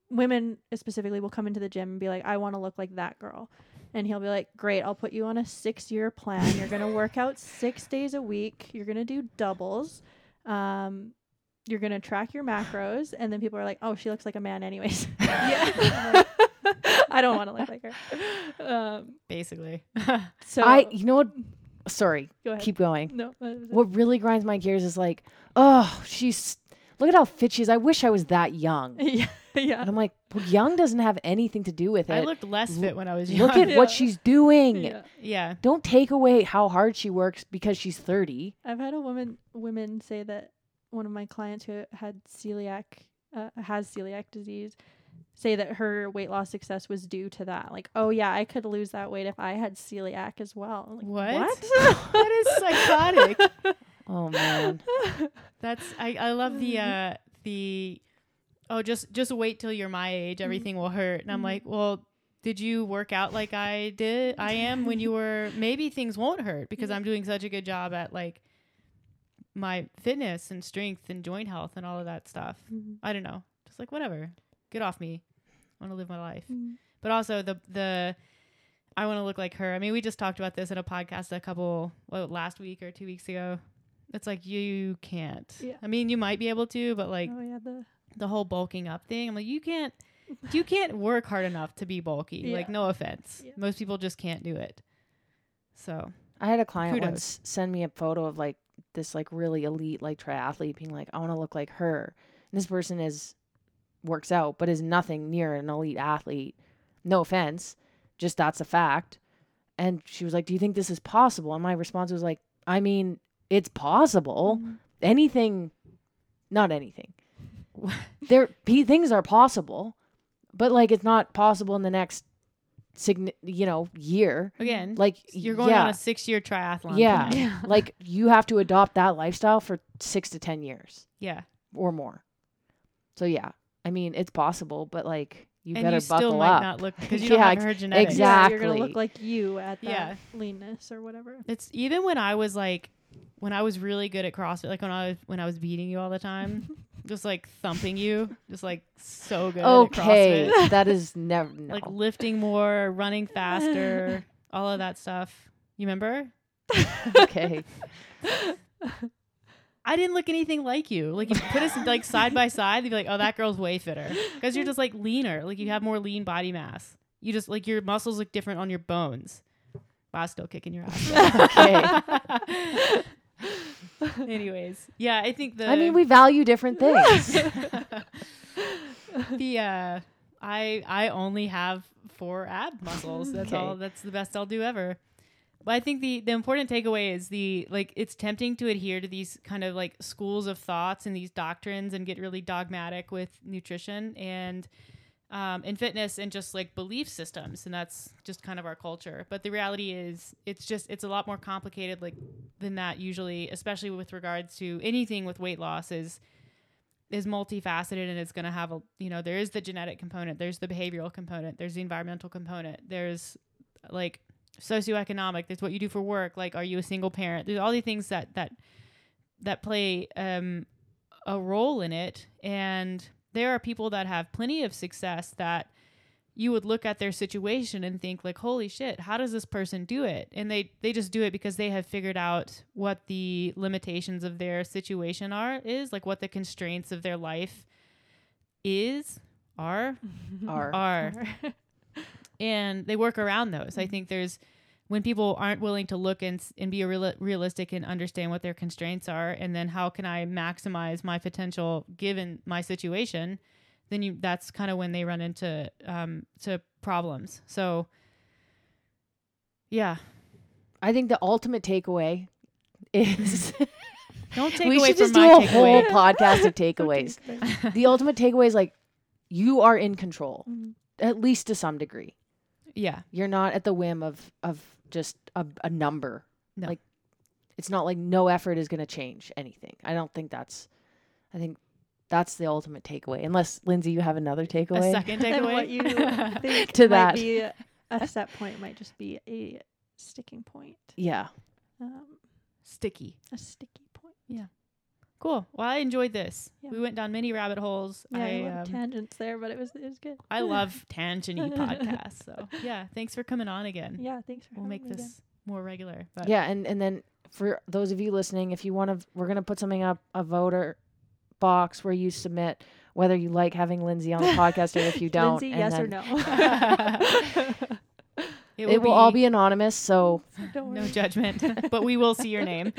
women specifically will come into the gym and be like, I want to look like that girl. And he'll be like, Great, I'll put you on a six year plan. You're going to work out six days a week. You're going to do doubles. Um, you're going to track your macros. And then people are like, Oh, she looks like a man, anyways. Yeah. I don't want to look like her. Um, Basically. so I, you know what? Sorry, go ahead. keep going. no. that was it. What really grinds my gears is like, oh, she's look at how fit she is. I wish I was that young. yeah, yeah. And I'm like, well, young doesn't have anything to do with it. I looked less Lo- fit when I was young. Look at Yeah. what she's doing. yeah. yeah. Don't take away how hard she works because she's 30. I've had a woman women say that one of my clients who had celiac uh, has celiac disease say that her weight loss success was due to that. Like, oh yeah, I could lose that weight if I had celiac as well. I'm like, What? that is psychotic. Oh man. That's I, I love the uh the oh just just wait till you're my age everything will hurt and I'm Mhm. like well did you work out like I did I am when you were maybe things won't hurt because Yeah. I'm doing such a good job at like my fitness and strength and joint health and all of that stuff Mhm. I don't know just like whatever get off me I want to live my life Mhm. but also the the I want to look like her. I mean, we just talked about this in a podcast a couple what, last week or two weeks ago. It's like you can't. Yeah. I mean, you might be able to, but like oh yeah, the the whole bulking up thing, I'm like, you can't. You can't work hard enough to be bulky. Like, no offense, Yeah. most people just can't do it. So I had a client Kudos. once send me a photo of like this like really elite like triathlete being like, I want to look like her. And this person is works out, but is nothing near an elite athlete. No offense, just that's a fact. And she was like, Do you think this is possible? And my response was like, I mean, it's possible. Mhm. Anything, not anything. there, p- things are possible, but like it's not possible in the next, sign you know, year. again, Like you're going yeah. on a six year triathlon. Yeah. Yeah. like you have to adopt that lifestyle for six to ten years yeah. or more. So yeah, I mean it's possible, but like you and better you buckle still might up. not look because you Yeah, don't have her genetics. Yeah, you're gonna look like you at that Yeah. leanness or whatever. It's even when I was like when I was really good at CrossFit, like when I was when I was beating you all the time, just like thumping you, just like so good okay, at CrossFit. that is never no. Like lifting more, running faster, all of that stuff. You remember? okay, I didn't look anything like you. Like if you put us like side by side, you'd be like, "Oh, that girl's way fitter," because you're just like leaner. Like you have more lean body mass. You just like your muscles look different on your bones. Wow, still kicking your ass. okay. Anyways, yeah, I think the. I mean we value different things. the uh I I only have four ab muscles. That's Okay. all that's the best I'll do ever. But I think the the important takeaway is the like it's tempting to adhere to these kind of like schools of thoughts and these doctrines and get really dogmatic with nutrition and um, in fitness and just like belief systems and that's just kind of our culture. But the reality is it's just it's a lot more complicated like than that usually especially with regards to anything with weight loss is is multifaceted and it's going to have a you know there is the genetic component there's the behavioral component there's the environmental component there's like socioeconomic there's what you do for work like are you a single parent? There's all these things that that that play um a role in it and there are people that have plenty of success that you would look at their situation and think like holy shit how does this person do it? And they they just do it because they have figured out what the limitations of their situation are is like what the constraints of their life is are Are. are. And they work around those. I mm-hmm. think there's when people aren't willing to look and, and be real, realistic and understand what their constraints are and then how can i maximize my potential given my situation then you that's kind of when they run into um to problems so yeah I think the ultimate takeaway is don't take we away should from just do a whole podcast of takeaways. the ultimate takeaway is like you are in control, Mhm. at least to some degree. Yeah You're not at the whim of of just a, a number. No. Like it's not like no effort is going to change anything. I don't think that's. I think that's the ultimate takeaway. Unless Lindsay, you have another takeaway. a second takeaway what you think To might that. be a set point might just be a sticking point. Yeah. Um, sticky a sticky point cool. Well, I enjoyed this. Yeah. We went down many rabbit holes. Yeah, I, um, tangents there, but it was it was good. I love tangenty podcasts. So yeah, thanks for coming on again. Yeah, thanks for. We'll make this again. more regular. But. Yeah, and and then for those of you listening, if you want to, we're gonna put something up a voter box where you submit whether you like having Lindsay on the podcast or if you don't. Lindsay, yes or no. It will, it will be, all be anonymous, so no judgment, but we will see your name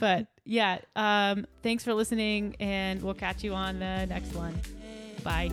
but yeah, um, thanks for listening, and we'll catch you on the next one. Bye.